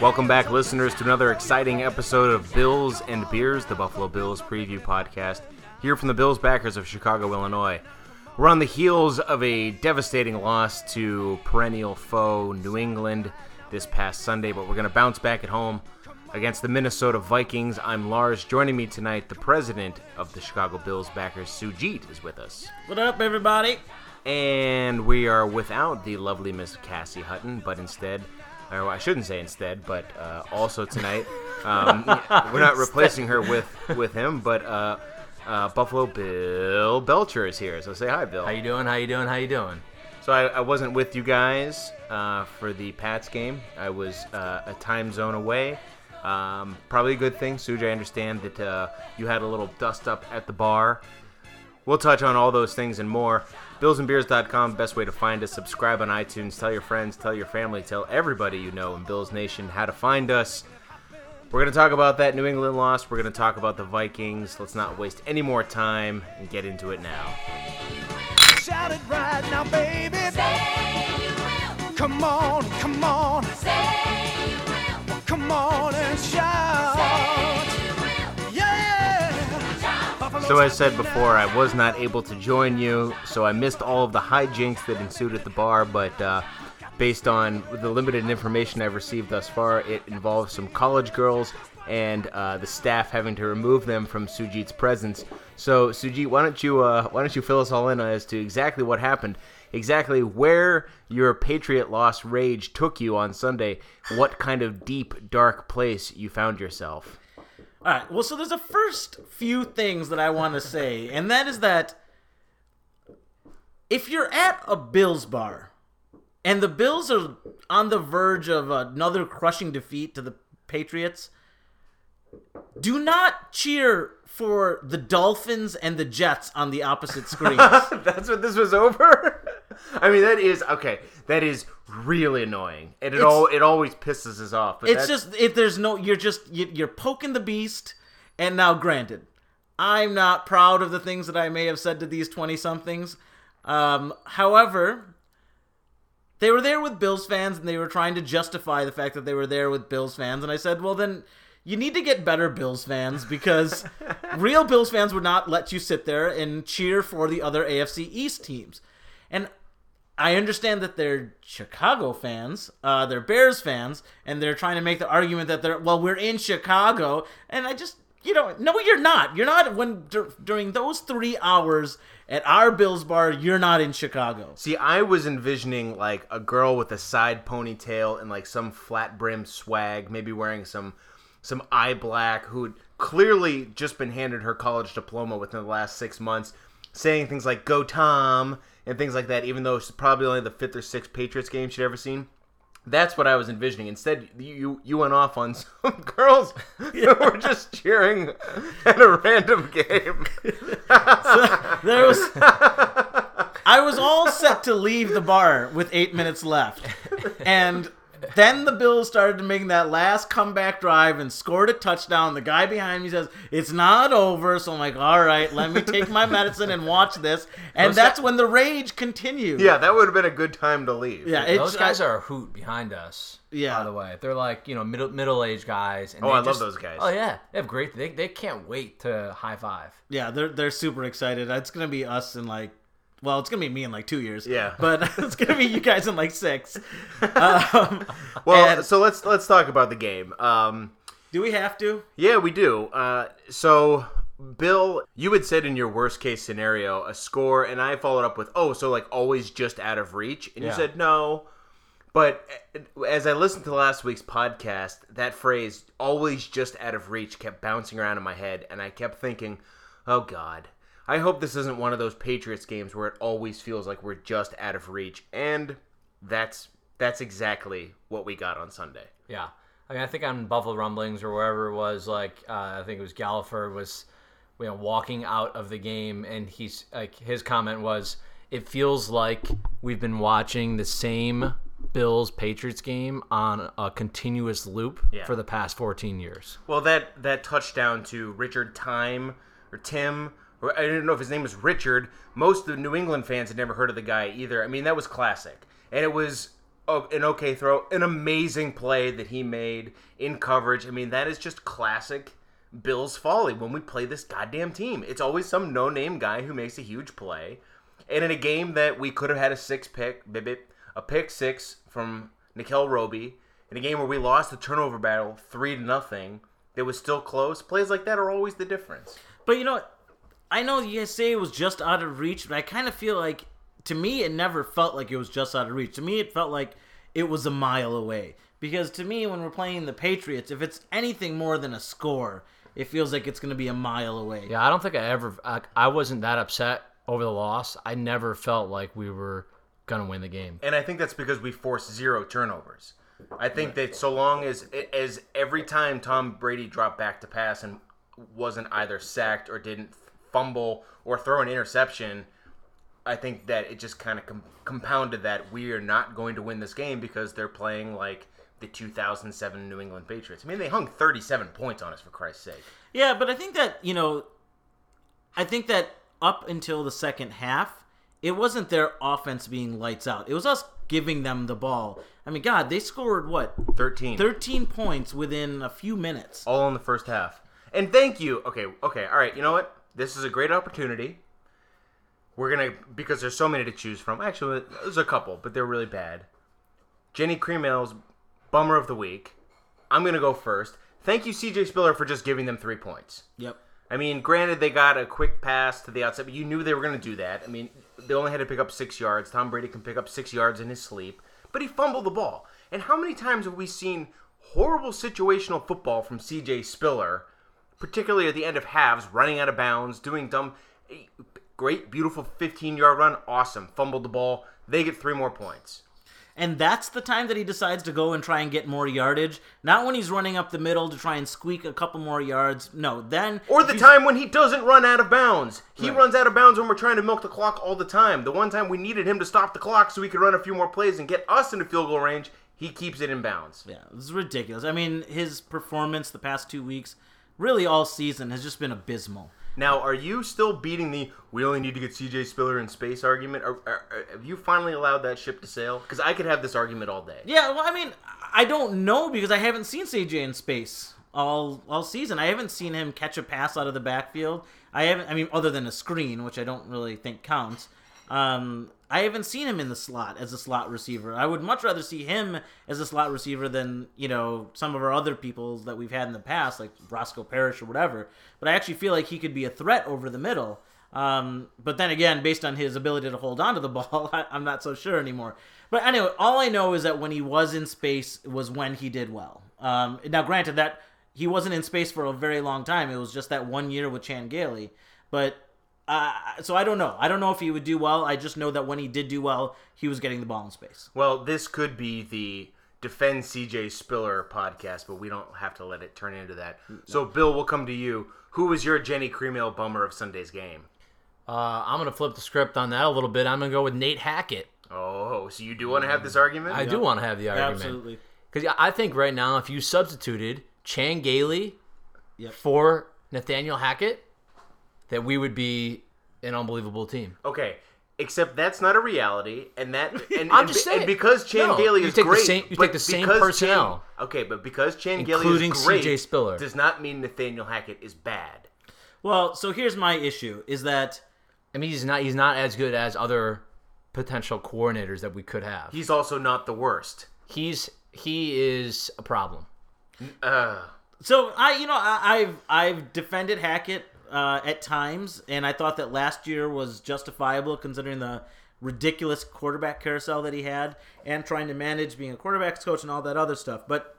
Welcome back, listeners, to another exciting episode of Bills and Beers, the Buffalo Bills preview podcast, here from the Bills backers of Chicago, Illinois. We're on the heels of a devastating loss to perennial foe New England this past Sunday, but we're going to bounce back at home against the Minnesota Vikings. I'm Lars. Joining me tonight, the president of the Chicago Bills backers, Sujit, is with us. What up, everybody? And we are without the lovely Miss Cassie Hutton, but instead, or I shouldn't say instead, but uh, also tonight, um, we're not replacing her with with him, but uh, uh, Buffalo Bill Belcher is here. So say hi, Bill. How you doing? How you doing? How you doing? So I, I wasn't with you guys uh, for the Pats game. I was uh, a time zone away. Um, probably a good thing, Suj. I understand that uh, you had a little dust up at the bar. We'll touch on all those things and more. BillsandBeers.com, best way to find us. Subscribe on iTunes. Tell your friends, tell your family, tell everybody you know in Bills Nation how to find us. We're going to talk about that New England loss. We're going to talk about the Vikings. Let's not waste any more time and get into it now. Shout it right now, baby. Come on, come on. Come on and shout. So, as I said before, I was not able to join you, so I missed all of the hijinks that ensued at the bar. But uh, based on the limited information I've received thus far, it involves some college girls and uh, the staff having to remove them from Sujit's presence. So, Sujit, why don't you uh, why don't you fill us all in as to exactly what happened, exactly where your Patriot loss rage took you on Sunday, what kind of deep, dark place you found yourself. All right. Well, so there's a first few things that I want to say, and that is that if you're at a Bills bar and the Bills are on the verge of another crushing defeat to the Patriots, do not cheer for the Dolphins and the Jets on the opposite screens. That's what this was over. I mean, that is okay. That is really annoying, and it It's- all it always pisses us off. But it's just if there's no you're just you- you're poking the beast and now granted i'm not proud of the things that i may have said to these 20 somethings um, however they were there with bills fans and they were trying to justify the fact that they were there with bills fans and i said well then you need to get better bills fans because real bills fans would not let you sit there and cheer for the other afc east teams and I understand that they're Chicago fans, uh, they're Bears fans, and they're trying to make the argument that they're well, we're in Chicago, and I just you know, no, you're not. You're not when dur- during those three hours at our Bills bar. You're not in Chicago. See, I was envisioning like a girl with a side ponytail and like some flat brim swag, maybe wearing some some eye black, who'd clearly just been handed her college diploma within the last six months, saying things like "Go Tom" and things like that, even though it's probably only the fifth or sixth Patriots game she'd ever seen. That's what I was envisioning. Instead, you you, went off on some girls who were just cheering at a random game. There was. I was all set to leave the bar with eight minutes left, and then the Bills started making that last comeback drive and scored a touchdown. The guy behind me says it's not over, so I'm like, all right, let me take my medicine and watch this. And Those that's guy- when the rage continued. yeah, that would have been a good time to leave. yeah. It those got- guys are a hoot behind us. Yeah. By the way, they're like you know middle middle aged guys. And Oh, they I love just- those guys. Oh yeah, they have great. They, they can't wait to high five. Yeah, they're they're super excited. It's gonna be us in like, well, it's gonna be me in like two years. Yeah. but it's gonna be you guys in like six. Um, Well, and- so let's let's talk about the game. Um, do we have to? yeah, we do. Uh, so, Bill, you had said in your worst case scenario a score, and I followed up with, "Oh, so like always just out of reach," and you said no. But uh, as I listened to last week's podcast, that phrase "always just out of reach" kept bouncing around in my head, and I kept thinking, "Oh God." I hope this isn't one of those Patriots games where it always feels like we're just out of reach, and that's that's exactly what we got on Sunday. Yeah. I mean, I think on Buffalo Rumblings or wherever it was, like uh, I think it was Gallagher was, you know, walking out of the game, and he's like his comment was, "It feels like we've been watching the same Bills Patriots game on a continuous loop Yeah. for the past 14 years." Well, that that touchdown to Richard Time or Tim, or I don't know if his name was Richard. Most of the New England fans had never heard of the guy either. I mean, that was classic. and it was a- an okay throw, an amazing play that he made in coverage. I mean, that is just classic Bills folly when we play this goddamn team. It's always some no-name guy who makes a huge play, and in a game that we could have had a six pick, a pick six from Nickell Robey, in a game where we lost the turnover battle three to nothing, that was still close. Plays like that are always the difference. But you know? I know you guys say it was just out of reach, but I kind of feel like to me it never felt like it was just out of reach. To me, it felt like it was a mile away. Because to me, when we're playing the Patriots, if it's anything more than a score, it feels like it's going to be a mile away. Yeah, I don't think I ever. I, I wasn't that upset over the loss. I never felt like we were gonna win the game. And I think that's because we forced zero turnovers. I think that so long as as every time Tom Brady dropped back to pass and wasn't either sacked or didn't fumble or throw an interception, I think that it just kind of com- compounded that we are not going to win this game because they're playing like the 2007 New England Patriots. I mean, they hung 37 points on us for Christ's sake. Yeah, but I think that, you know, I think that up until the second half, it wasn't their offense being lights out. It was us giving them the ball. I mean, God, they scored what? 13. 13 points within a few minutes. all in the first half. And thank you. Okay, okay, all right. You know what? This is a great opportunity. We're gonna because there's so many to choose from. Actually, there's a couple, but they're really bad. Genny Cream Ale's bummer of the week. I'm gonna go first. Thank you, CJ Spiller, for just giving them three points. Yep. I mean, granted, they got a quick pass to the outside, but you knew they were going to do that. I mean, they only had to pick up six yards. Tom Brady can pick up six yards in his sleep, but he fumbled the ball. And how many times have we seen horrible situational football from CJ Spiller, particularly at the end of halves, running out of bounds, doing dumb, great, beautiful 15 yard run, awesome, fumbled the ball. They get three more points. And that's the time that he decides to go and try and get more yardage. Not when he's running up the middle to try and squeak a couple more yards. No, then. Or the time when he doesn't run out of bounds. He Right. runs out of bounds when we're trying to milk the clock all the time. The one time we needed him to stop the clock so he could run a few more plays and get us into field goal range, he keeps it in bounds. Yeah, this is ridiculous. I mean, his performance the past two weeks, really all season, has just been abysmal. Now, are you still beating the "we only need to get C.J. Spiller in space" argument? Or, or- or have you finally allowed that ship to sail? Because I could have this argument all day. Yeah, well, I mean, I don't know because I haven't seen CJ in space all all season. I haven't seen him catch a pass out of the backfield. I haven't. I mean, other than a screen, which I don't really think counts. Um, I haven't seen him in the slot as a slot receiver. I would much rather see him as a slot receiver than you know some of our other people that we've had in the past, like Roscoe Parrish or whatever. But I actually feel like he could be a threat over the middle. Um, but then again, based on his ability to hold on to the ball, I, I'm not so sure anymore. But anyway, all I know is that when he was in space was when he did well. Um, now, granted that he wasn't in space for a very long time. It was just that one year with Chan Gailey. But uh, so I don't know. I don't know if he would do well. I just know that when he did do well, he was getting the ball in space. Well, this could be the defend C.J. Spiller podcast, but we don't have to let it turn into that. So, Bill, we'll come to you. Who was your Genny Cream Ale bummer of Sunday's game? Uh, I'm gonna flip the script on that a little bit. I'm gonna go with Nate Hackett. Oh, so you do want to have this argument? I do want to have the argument Absolutely. because I think right now, if you substituted Chan Gailey Yep. for Nathaniel Hackett, that we would be an unbelievable team. Okay, except that's not a reality, and that and, I'm and, just be- and saying. because Chan No, Gailey you is take the great, same- you but take the same because personnel. Chan, okay, but because Chan Gailey Including is great, CJ Spiller. does not mean Nathaniel Hackett is bad. Well, so here's my issue: is that I mean, he's not he's not as good as other potential coordinators that we could have. He's also not the worst. He's he is a problem. Uh, So I, you know, I, I've I've defended Hackett uh, at times, and I thought that last year was justifiable considering the ridiculous quarterback carousel that he had, and trying to manage being a quarterbacks coach and all that other stuff. But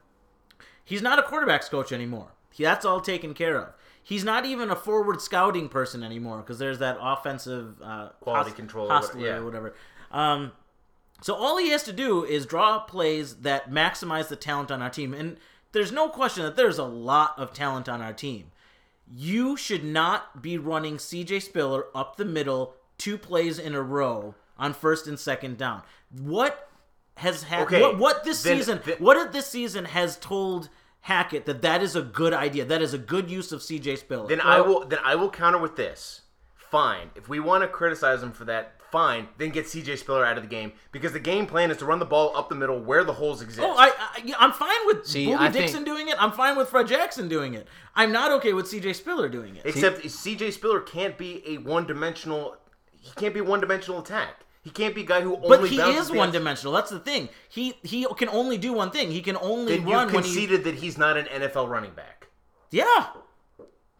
he's not a quarterbacks coach anymore. He, that's all taken care of. He's not even a forward scouting person anymore because there's that offensive uh, Quality hos- control or yeah. or whatever. Um, so all he has to do is draw plays that maximize the talent on our team. And there's no question that there's a lot of talent on our team. You should not be running CJ Spiller up the middle two plays in a row on first and second down. What has happened? Okay, what, what this then- season? then- what if this season has told Hackett that that is a good idea? That is a good use of CJ Spiller. then I will then I will counter with this. Fine, if we want to criticize him for that fine. Then get C.J. Spiller out of the game because the game plan is to run the ball up the middle where the holes exist. Oh, I, I, I'm fine with See, Boobie I think- Dixon doing it. I'm fine with Fred Jackson doing it. I'm not okay with C.J. Spiller doing it. Except C.J. Spiller can't be a one-dimensional. He can't be one-dimensional attack. He can't be a guy who only. But he is one dimensional. That's the thing. He he can only do one thing. He can only Then you run when he. conceded that he's not an NFL running back. Yeah.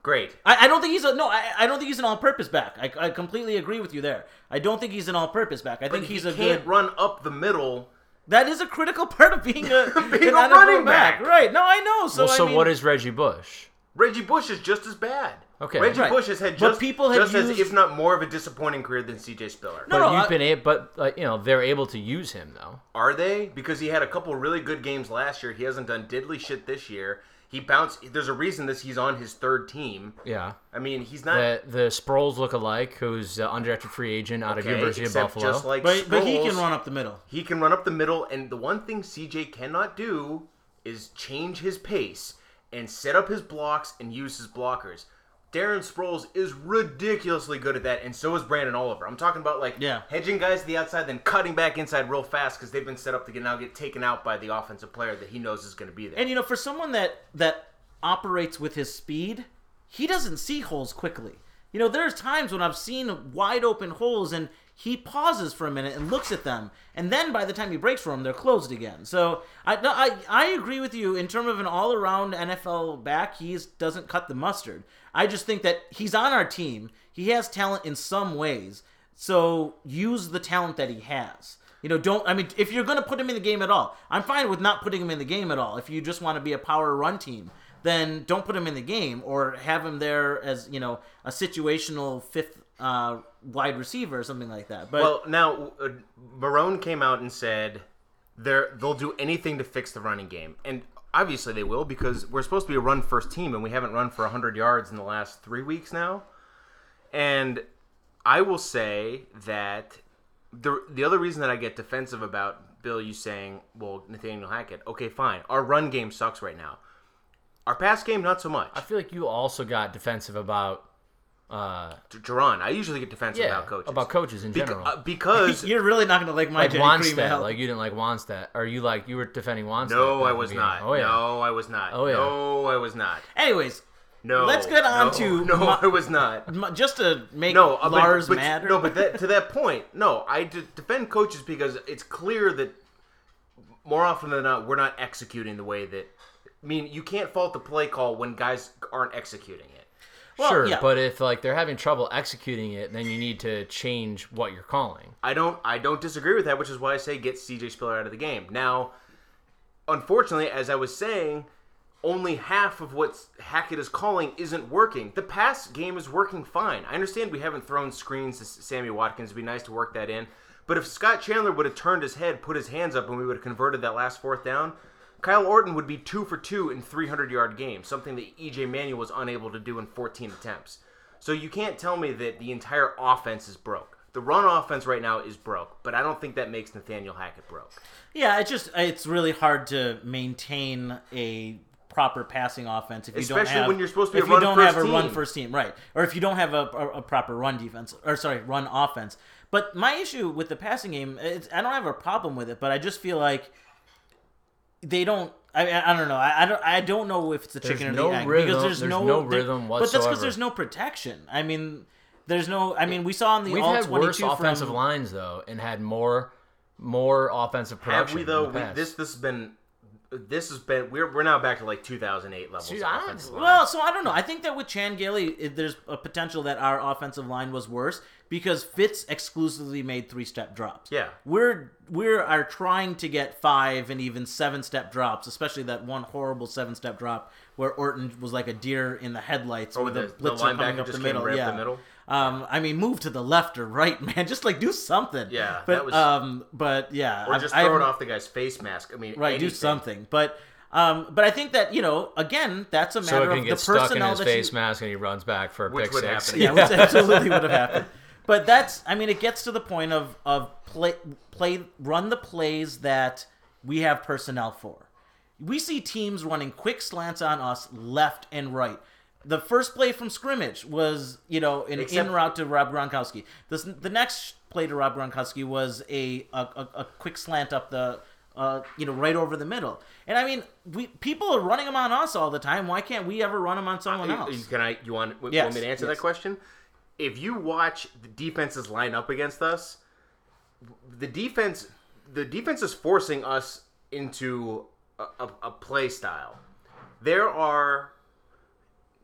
Great. I, I don't think he's a no. I, I don't think he's an all-purpose back. I, I completely agree with you there. I don't think he's an all-purpose back. I But think he's he a can't good. run up the middle. That is a critical part of being a Being a running back. right? No, I know. So well, I so mean, what is Reggie Bush? Reggie Bush is just as bad. Okay. Reggie Right. Bush has had But just, people have just as, if not more, of a disappointing career than C.J. Spiller. No, But no, you've I- been able, but like, you know they're able to use him though. Are they? Because he had a couple really good games last year. He hasn't done diddly shit this year. He bounced. There's a reason this he's on his third team. Yeah. I mean, he's not. The the Sproles look alike, who's uh, undrafted free agent out of okay, University of except Buffalo. Just like but but he can run up the middle. He can run up the middle, and the one thing CJ cannot do is change his pace and set up his blocks and use his blockers. Darren Sproles is ridiculously good at that, and so is Branden Oliver. I'm talking about like Yeah. hedging guys to the outside, then cutting back inside real fast because they've been set up to get now get taken out by the offensive player that he knows is going to be there. And you know, for someone that that operates with his speed, he doesn't see holes quickly. You know, there's times when I've seen wide open holes and he pauses for a minute and looks at them, and then by the time he breaks for them, they're closed again. So I no, I, I agree with you in terms of an all around NFL back. He doesn't cut the mustard. I just think that he's on our team. He has talent in some ways. So use the talent that he has. You know, don't. I mean, if you're going to put him in the game at all, I'm fine with not putting him in the game at all. If you just want to be a power run team, then don't put him in the game or have him there as you know a situational fifth uh, wide receiver or something like that. But Well, now uh, Marrone came out and said they're they'll do anything to fix the running game, and obviously they will because we're supposed to be a run first team, and we haven't run for hundred yards in the last three weeks now. And I will say that the the other reason that I get defensive about Bill, you saying, well, Nathaniel Hackett, okay, fine, our run game sucks right now. Our pass game, not so much. I feel like you also got defensive about, uh, Jerron, I usually get defensive yeah, about coaches. about coaches in Beca- general. uh, because you're really not going to like my like Jenny Cream Wannstedt, help. like you didn't like Wannstedt, or you like you were defending Wannstedt. No, I was the not. Oh yeah. No, I was not. Oh, yeah. No, I was not. Anyways, No. Let's get on no, to No, my- I was not. m- just to make No, uh, Lars but, mad. or- No, but that, to that point, no, I d- defend coaches because it's clear that more often than not, we're not executing the way that. I mean, you can't fault the play call when guys aren't executing it. Well, sure, yeah. but if like they're having trouble executing it, then you need to change what you're calling. I don't I don't disagree with that, which is why I say get CJ Spiller out of the game. Now, unfortunately, as I was saying, only half of what Hackett is calling isn't working. The pass game is working fine. I understand we haven't thrown screens to Sammy Watkins. It'd be nice to work that in. But if Scott Chandler would have turned his head, put his hands up, and we would have converted that last fourth down, Kyle Orton would be two for two in 300 yard games, something that EJ Manuel was unable to do in 14 attempts. So you can't tell me that the entire offense is broke. The run offense right now is broke, but I don't think that makes Nathaniel Hackett broke. Yeah, it's just it's really hard to maintain a proper passing offense if you don't Especially have when you're supposed to be if a you run don't first have a run team. first team, right? Or if you don't have a, a, a proper run defense or sorry, run offense. But my issue with the passing game, I don't have a problem with it, but I just feel like they don't. I, I I don't know. I, I don't. I don't know if it's the There's chicken or no the egg rhythm- because there's, there's no, no there- rhythm But that's because there's no protection. I mean, there's no. I mean, we saw on the We've all had worse 22 offensive from, lines though, and had more more offensive production. Have we though? We, this this has been this has been we're we're now back to like 2008 levels. See, of I don't- offensive line. Well, so I don't know. I think that with Chan Gailey, it, there's a potential that our offensive line was worse because Fitz exclusively made three step drops. Yeah. we're we're are trying to get five and even seven step drops, especially that one horrible seven step drop where Orton was like a deer in the headlights Or with the- the blitzer coming linebacker up just the came middle. right up yeah, the middle? Um, I mean, move to the left or right, man. Just like do something. Yeah, but that was- um, but yeah, or I- just I throw it off the guy's face mask. I mean, Right, do something. But um, but I think that you know, again, that's a so matter it can of get the stuck in personnel his that face you, mask and he runs back for a Which pick would six. happen. yeah, which absolutely would have happened. But that's, I mean, it gets to the point of of play, play, run the plays that we have personnel for. We see teams running quick slants on us left and right. The first play from scrimmage was, you know, an Except- in route to Rob Gronkowski. The, the next play to Rob Gronkowski was a a, a, a quick slant up the. Uh, you know, right over the middle, and I mean, we people are running them on us all the time. Why can't we ever run them on someone You- else? Can I? You want, Yes, want me to answer yes. that question? If you watch the defenses line up against us, the defense, the defense is forcing us into a, a, a play style. There are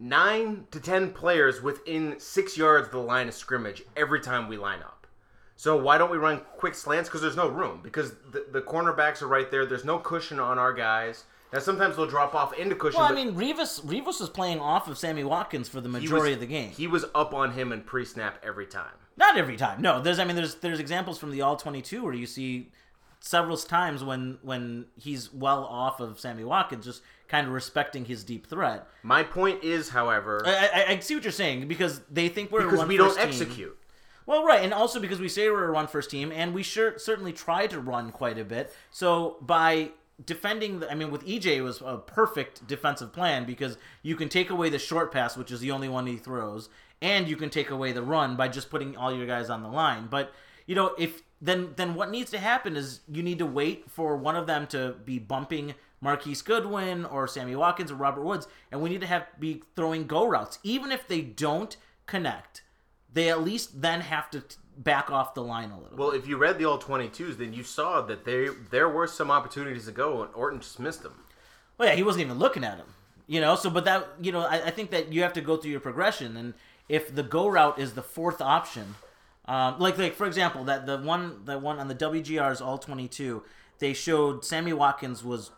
nine to ten players within six yards of the line of scrimmage every time we line up. So why don't we run quick slants? Because there's no room. Because the, the cornerbacks are right there. There's no cushion on our guys. Now sometimes they'll drop off into cushion. well, I mean, Revis Revis was playing off of Sammy Watkins for the majority was- of the game. He was up on him in pre-snap every time. Not every time. No, there's I mean there's there's examples from the all 22 where you see several times when when he's well off of Sammy Watkins just kind of respecting his deep threat. My point is, however, I, I, I see what you're saying because they think we're a because we don't team. execute. Well, right, and also because we say we're a run first team, and we sure certainly try to run quite a bit. So by defending, the, I mean, with EJ it was a perfect defensive plan because you can take away the short pass, which is the only one he throws, and you can take away the run by just putting all your guys on the line. But you know, if then then what needs to happen is you need to wait for one of them to be bumping Marquise Goodwin or Sammy Watkins or Robert Woods, and we need to have be throwing go routes, even if they don't connect they at least then have to t- back off the line a little. Well, if you read the all 22s, then you saw that there there were some opportunities to go, and Orton just missed them. well, yeah, he wasn't even looking at him. You know, so but that you know, I, I think that you have to go through your progression, and if the go route is the fourth option, um, like like for example, that the one the one on the WGR's all twenty two, they showed Sammy Watkins was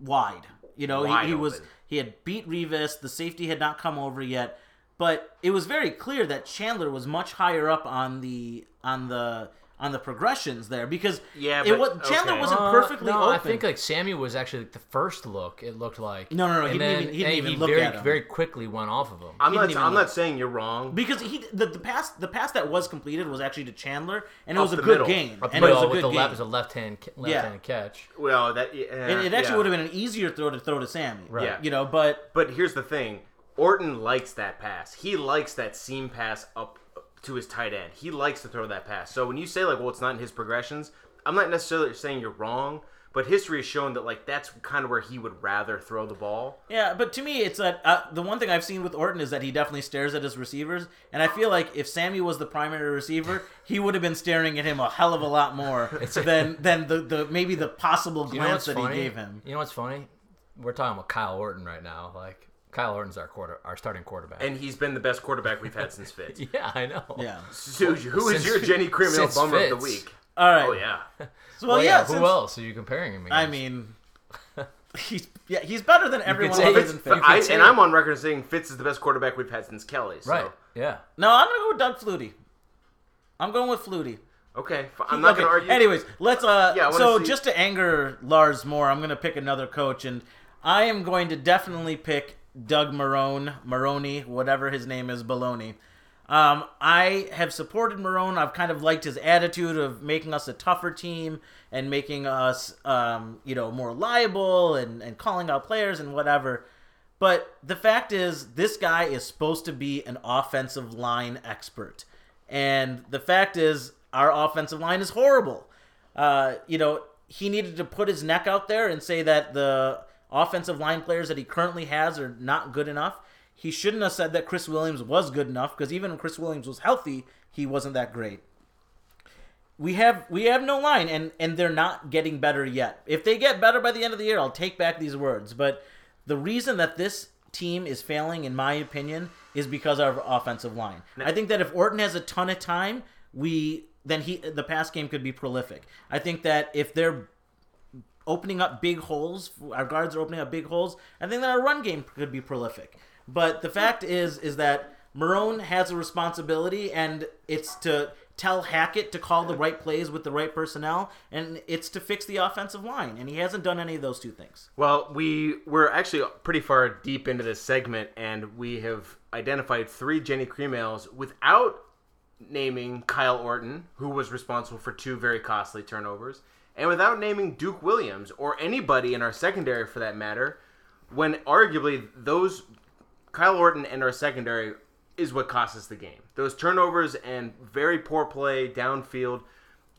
wide. You know, Wide he, he was he had beat Revis. The safety had not come over yet, but it was very clear that Chandler was much higher up on the on the on the progressions there because Yeah, it was Chandler okay. wasn't Uh, perfectly no, open. I think like Sammy was actually like, the first look. It looked like No, no, no, And he didn't then even- he didn't and even he look very at him. very quickly went off of him. I'm He not. I'm look. not saying you're wrong. because he the, the pass the pass that was completed was actually to Chandler and it was a good middle. game Up the and it was a with good the game. left was a left hand left hand catch. Well, that yeah, and it actually yeah. would have been an easier throw to throw to Sammy. Right. Yeah. You know, but But here's the thing: Orton likes that pass. He likes that seam pass up to his tight end. He likes to throw that pass. So when you say like, well, it's not in his progressions, I'm not necessarily saying you're wrong. But history has shown that like that's kind of where he would rather throw the ball. yeah, but to me, it's that uh, the one thing I've seen with Orton is that he definitely stares at his receivers, and I feel like if Sammy was the primary receiver, he would have been staring at him a hell of a lot more than than the, the maybe the possible You know glance that funny? he gave him. You know what's funny? We're talking about Kyle Orton right now. Like Kyle Orton's our quarter, our starting quarterback. And he's been the best quarterback we've had since Fitz. yeah, I know. Yeah. Suge, who is Since- your Jenny Criminal since bummer of the week? All right. Oh yeah. So, well, Well, yeah. yeah. Who else are you comparing him? Against? I mean, he's yeah he's better than everyone say other Fitz- than Fitz. I, and. I'm on record saying Fitz is the best quarterback we've had since Kelly. So. right? Yeah. No, I'm gonna go with Doug Flutie. I'm going with Flutie. Okay, I'm not Okay, gonna argue. Anyways, let's uh. Yeah, so see- just to anger Lars more, I'm gonna pick another coach, and I am going to definitely pick Doug Marrone, Maroney, whatever his name is, Baloney. Um, I have supported Marrone. I've kind of liked his attitude of making us a tougher team and making us, um, you know, more liable and, and calling out players and whatever. But the fact is, this guy is supposed to be an offensive line expert. And the fact is, our offensive line is horrible. Uh, you know, he needed to put his neck out there and say that the offensive line players that he currently has are not good enough. He shouldn't have said that Chris Williams was good enough because even when Chris Williams was healthy, he wasn't that great. We have we have no line and and they're not getting better yet. If they get better by the end of the year, I'll take back these words. But the reason that this team is failing, in my opinion, is because of our offensive line. I think that if Orton has a ton of time, we then he the pass game could be prolific. I think that if they're opening up big holes, our guards are opening up big holes, I think that our run game could be prolific. But the fact is, is that Marrone has a responsibility, and it's to tell Hackett to call the right plays with the right personnel, and it's to fix the offensive line, and he hasn't done any of those two things. Well, we we're actually pretty far deep into this segment, and we have identified three Genny Cream Ales without naming Kyle Orton, who was responsible for two very costly turnovers, and without naming Duke Williams or anybody in our secondary for that matter, when arguably those Kyle Orton and our secondary is what cost us the game. Those turnovers and very poor play downfield.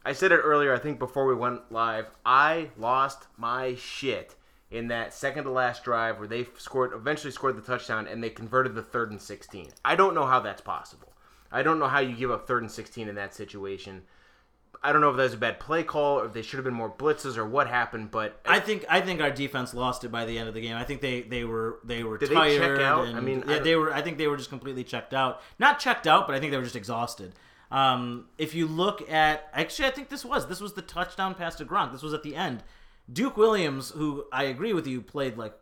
I said it earlier, I think before we went live. I lost my shit in that second to last drive where they scored eventually scored the touchdown and they converted the third and 16. I don't know how that's possible. I don't know how you give up third and 16 in that situation. I don't know if that was a bad play call or if they should have been more blitzes or what happened, but I think I think our defense lost it by the end of the game. I think they, they were they were Did they tired. check out? And, I mean, yeah, don't- they were. I think they were just completely checked out. Not checked out, but I think they were just exhausted. Um, if you look at actually, I think this was this was the touchdown pass to Gronk. This was at the end. Duke Williams, who I agree with you, played like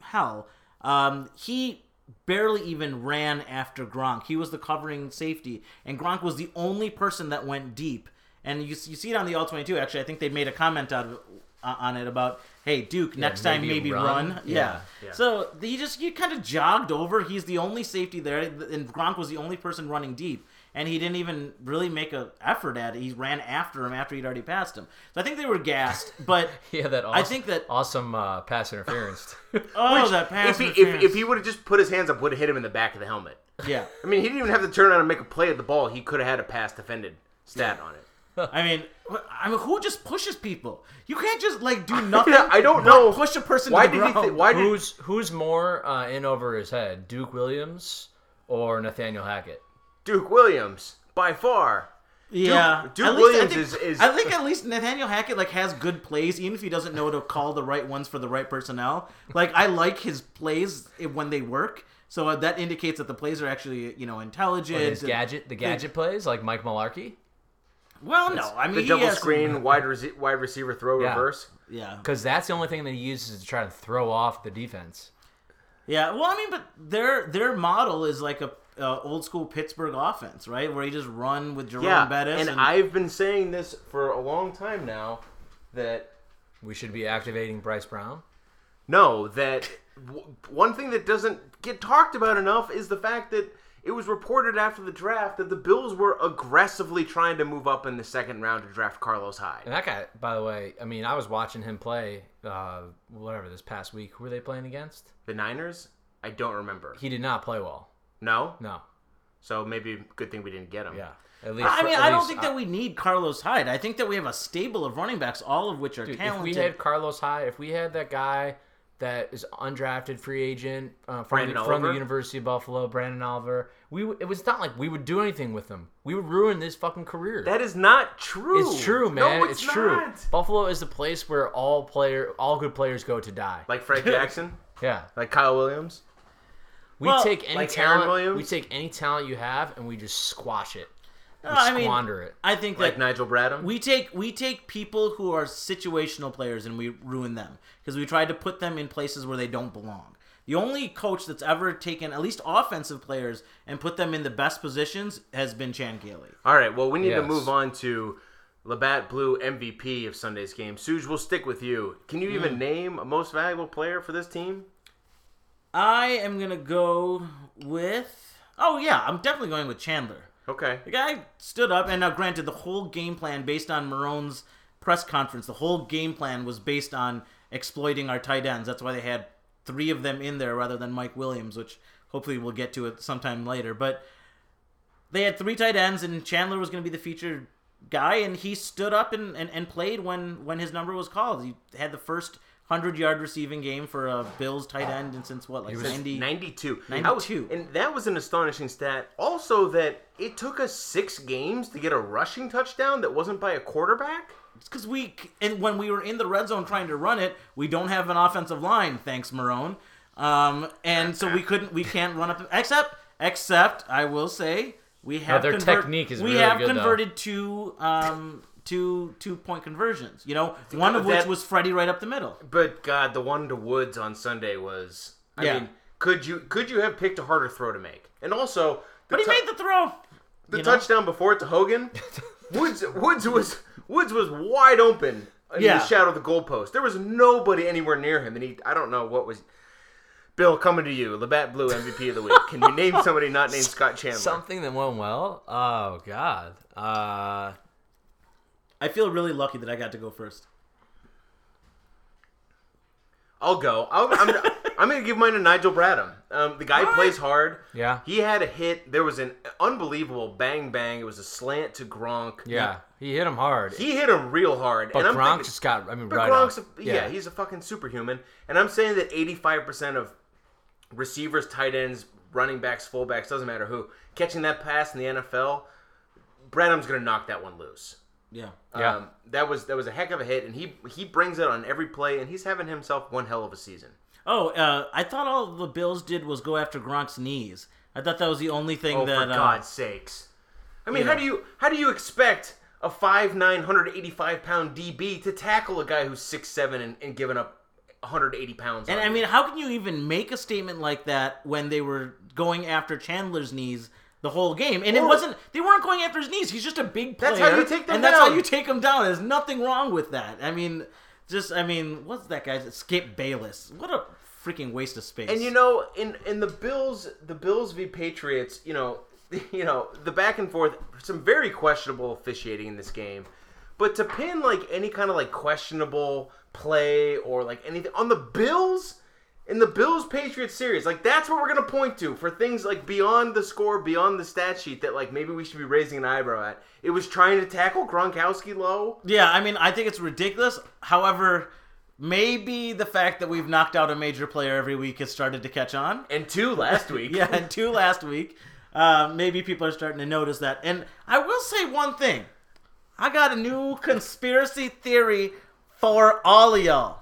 hell. Um, he barely even ran after Gronk. He was the covering safety, and Gronk was the only person that went deep. And you, you see it on the all twenty two. Actually, I think they made a comment out of uh, on it about, hey Duke, next time maybe maybe run. run. Yeah, Yeah. yeah. So he just he kind of jogged over. He's the only safety there, and Gronk was the only person running deep. And he didn't even really make an effort at it. He ran after him after he'd already passed him. So I think they were gassed. But Yeah, that awesome, I think that awesome uh, pass interference. oh, Which, that pass if he if, interference. if he would have just put his hands up, would have hit him in the back of the helmet. yeah. I mean, he didn't even have to turn around and make a play at the ball. He could have had a pass defended stat on it. I mean, I mean, who just pushes people? You can't just like do nothing. I don't know. Push a person. Why to the did he? Th- why did? who's who's more uh, in over his head, Duke Williams or Nathaniel Hackett? Duke Williams by far. Yeah, Duke At least I Williams think- is- is- I think at least Nathaniel Hackett like has good plays, even if he doesn't know to call the right ones for the right personnel. Like I like his plays when they work, so uh, that indicates that the plays are actually you know intelligent. His gadget, the gadget plays like Mike Mularkey. Well, no, I mean The double has some- screen wide rece- wide receiver throw Yeah. reverse. Yeah, Because that's the only thing that he uses to try to throw off the defense. yeah. Well, I mean, but their their model is like a uh, old school Pittsburgh offense, right? Where you just run with Jerome Yeah, Bettis and, I've been saying this for a long time now that We should be activating Bryce Brown. no, that w- one thing that doesn't get talked about enough is the fact that it was reported after the draft that the Bills were aggressively trying to move up in the second round to draft Carlos Hyde. And that guy, by the way, I mean, I was watching him play, uh, whatever, this past week. Who were they playing against? The Niners? I don't remember. He did not play well. No? No. So maybe good thing we didn't get him. Yeah. At least. I mean, at I don't least- think that we need Carlos Hyde. I think that we have a stable of running backs, all of which are Dude, if talented. we had Carlos Hyde, if we had that guy that is undrafted free agent uh, from, the, from the University of Buffalo, Branden Oliver, we w- it was not like we would do anything with him. We would ruin this fucking career. That is not true. it's true, man. No, it's, true. not. Buffalo is the place where all player, all good players go to die. Like Fred Jackson, yeah, like Kyle Williams. we Well, take any like Aaron talent. Williams? We take any talent you have and we just squash it. We No, I mean, squander it. I think Like that Nigel Bradham. we take we take people who are situational players and we ruin them because we try to put them in places where they don't belong. The only coach that's ever taken at least offensive players and put them in the best positions has been Chan Gailey. All right, well, we need to move on to Labatt Blue MVP of Sunday's game. Suge, we'll stick with you. Can you Hmm. even name a most valuable player for this team? I am gonna go with. Oh yeah, I'm definitely going with Chandler. Okay. The guy stood up, and now granted, the whole game plan based on Marrone's press conference, the whole game plan was based on exploiting our tight ends. That's why they had three of them in there rather than Mike Williams, which hopefully we'll get to it sometime later. But they had three tight ends, and Chandler was going to be the featured guy, and he stood up and, and, and played when, when his number was called. He had the first 100 yard receiving game for a Bills tight end, and since what, like 90? 92. 92. and that was an astonishing stat. Also, that it took us six games to get a rushing touchdown that wasn't by a quarterback. It's because we and when we were in the red zone trying to run it, we don't have an offensive line, thanks Marrone, um, and so we couldn't, we can't run up. Except, except I will say we have their convert- technique is we really have good, though. converted two um, two two point conversions. You know, one of which that- was Freddie right up the middle. But God, the one to Woods on Sunday was. I Yeah. mean, could you could you have picked a harder throw to make? And also, But he made the throw. the you know? touchdown before it to Hogan. Woods Woods was Woods was wide open in Yeah. the shadow of the goalpost. There was nobody anywhere near him, and he I don't know what was. Bill, coming to you, Labatt Blue MVP of the week. Can you name somebody not named Scott Chandler? Something that went well. Oh God. Uh, I feel really lucky that I got to go first. I'll go. I'll, I'm, I'm gonna give mine to Nigel Bradham. Um, the guy plays hard. Yeah. He had a hit. There was an unbelievable bang bang. It was a slant to Gronk. Yeah, he hit him hard. He hit him real hard. but and I'm Gronk thinking- just got. I mean, But right Gronk's, on. a, yeah. he's a fucking superhuman. And I'm saying that 85% of receivers, tight ends, running backs, fullbacks, doesn't matter who, catching that pass in the NFL, Bradham's gonna knock that one loose. Yeah. Yeah. Um, that was that was a heck of a hit, and he he brings it on every play, and he's having himself one hell of a season. Oh, uh, I thought all the Bills did was go after Gronk's knees. I thought that was the only thing Oh, that. for uh, God's sakes! I mean, you how do you how do you expect a five nine hundred eighty five pound DB to tackle a guy who's six seven and, and giving up 180 pounds? And on I you? mean, how can you even make a statement like that when they were going after Chandler's knees the whole game? And it wasn't. They weren't going after his knees. He's just a big player. That's how you take them and that's how you take him down. There's nothing wrong with that. I mean, just I mean, what's that guy? Skip Bayless. What a freaking waste of space. And you know, in in the Bills, the Bills v Patriots, you know, you know, the back and forth, some very questionable officiating in this game. But to pin like any kind of like questionable play or like anything on the Bills in the Bills Patriots series, like that's what we're gonna point to for things like beyond the score, beyond the stat sheet that like maybe we should be raising an eyebrow at. It was trying to tackle Gronkowski low. Yeah, I mean, I think it's ridiculous. However, maybe the fact that we've knocked out a major player every week has started to catch on. And two last week. yeah, and two last week. Uh, maybe people are starting to notice that. And I will say one thing. I got a new conspiracy theory for all of y'all.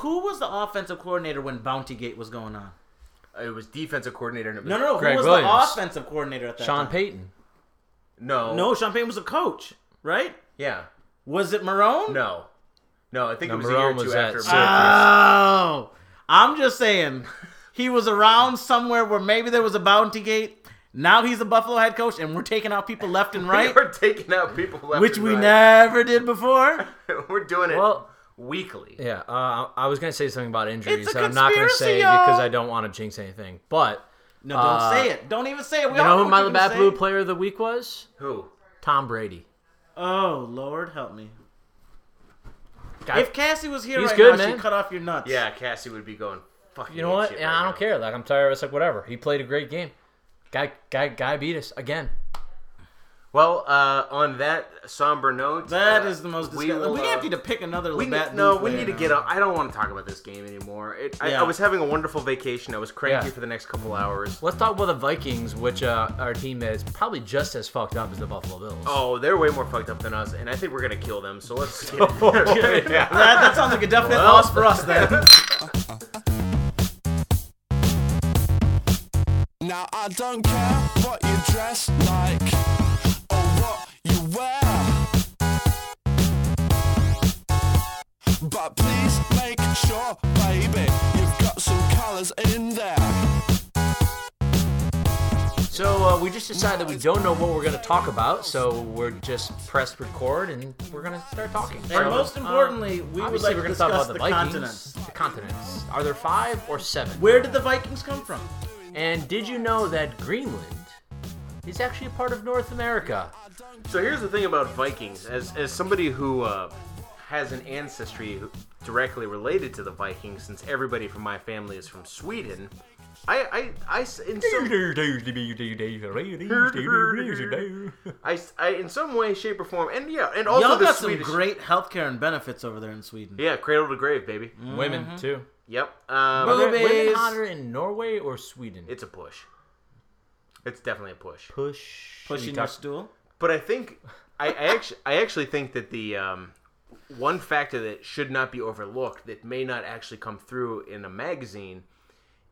Who was the offensive coordinator when Bounty Gate was going on? It was defensive coordinator and it was No, no, no. Gregg who was Williams. the offensive coordinator at that Sean time? Payton. no. No, Sean Payton was a coach, right? Yeah. Was it Marrone? No. No, I think No, it was a year or two was at after. Syracuse. Oh, I'm just saying, he was around somewhere where maybe there was a bounty gate. Now he's a Buffalo head coach, and we're taking out people left and right, We're taking out people left which and we right. never did before. We're doing it Well- weekly. Yeah, uh, I was gonna say something about injuries. It's a that I'm not gonna conspiracy, say y'all. because I don't want to jinx anything. But No, don't Uh, say it. Don't even say it. We you all know who my you're bad blue player of the week was? Who? Tom Brady. Oh Lord, help me. Guy, If Cassie was here He's right good, now, man. she'd cut off your nuts. Yeah, Cassie would be going fucking. you know what? Yeah, right I don't now. care. Like I'm tired. It's like whatever. He played a great game. Guy, guy, guy beat us again. Well, uh, on that somber note, That uh, is the most we disgusting. will, We, uh, have to pick another We need, no, we need to now. get up. I don't want to talk about this game anymore. It, I, Yeah. I was having a wonderful vacation. I was cranky Yeah. for the next couple hours. Let's talk about the Vikings, which uh, our team is probably just as fucked up as the Buffalo Bills. Oh, they're way more fucked up than us, and I think we're gonna kill them. So let's. Get That, that sounds like a definite loss for us then. Now I don't care what you dress like But please make sure, baby, you've got some colours in there. So uh, we just decided that we don't know what we're going to talk about, so we're just pressed record and we're going to start talking. And So, most importantly, we would like we're to gonna talk discuss about the, the Vikings. continents. The continents. Are there five or seven? Where did the Vikings come from? And did you know that Greenland is actually a part of North America? So here's the thing about Vikings. As as somebody who uh, has an ancestry directly related to the Vikings, since everybody from my family is from Sweden, I I, I s- in some I, s- I- in some way, shape, or form, and yeah, and also Y'all the got Swedish. some great healthcare and benefits over there in Sweden. Yeah, cradle to grave, baby. Women too. Yep. Um, Are there women hotter in Norway or Sweden? it's a push. It's definitely a push. push. Pushing We your stool. But I think I, I actually I actually think that the um, one factor that should not be overlooked that may not actually come through in a magazine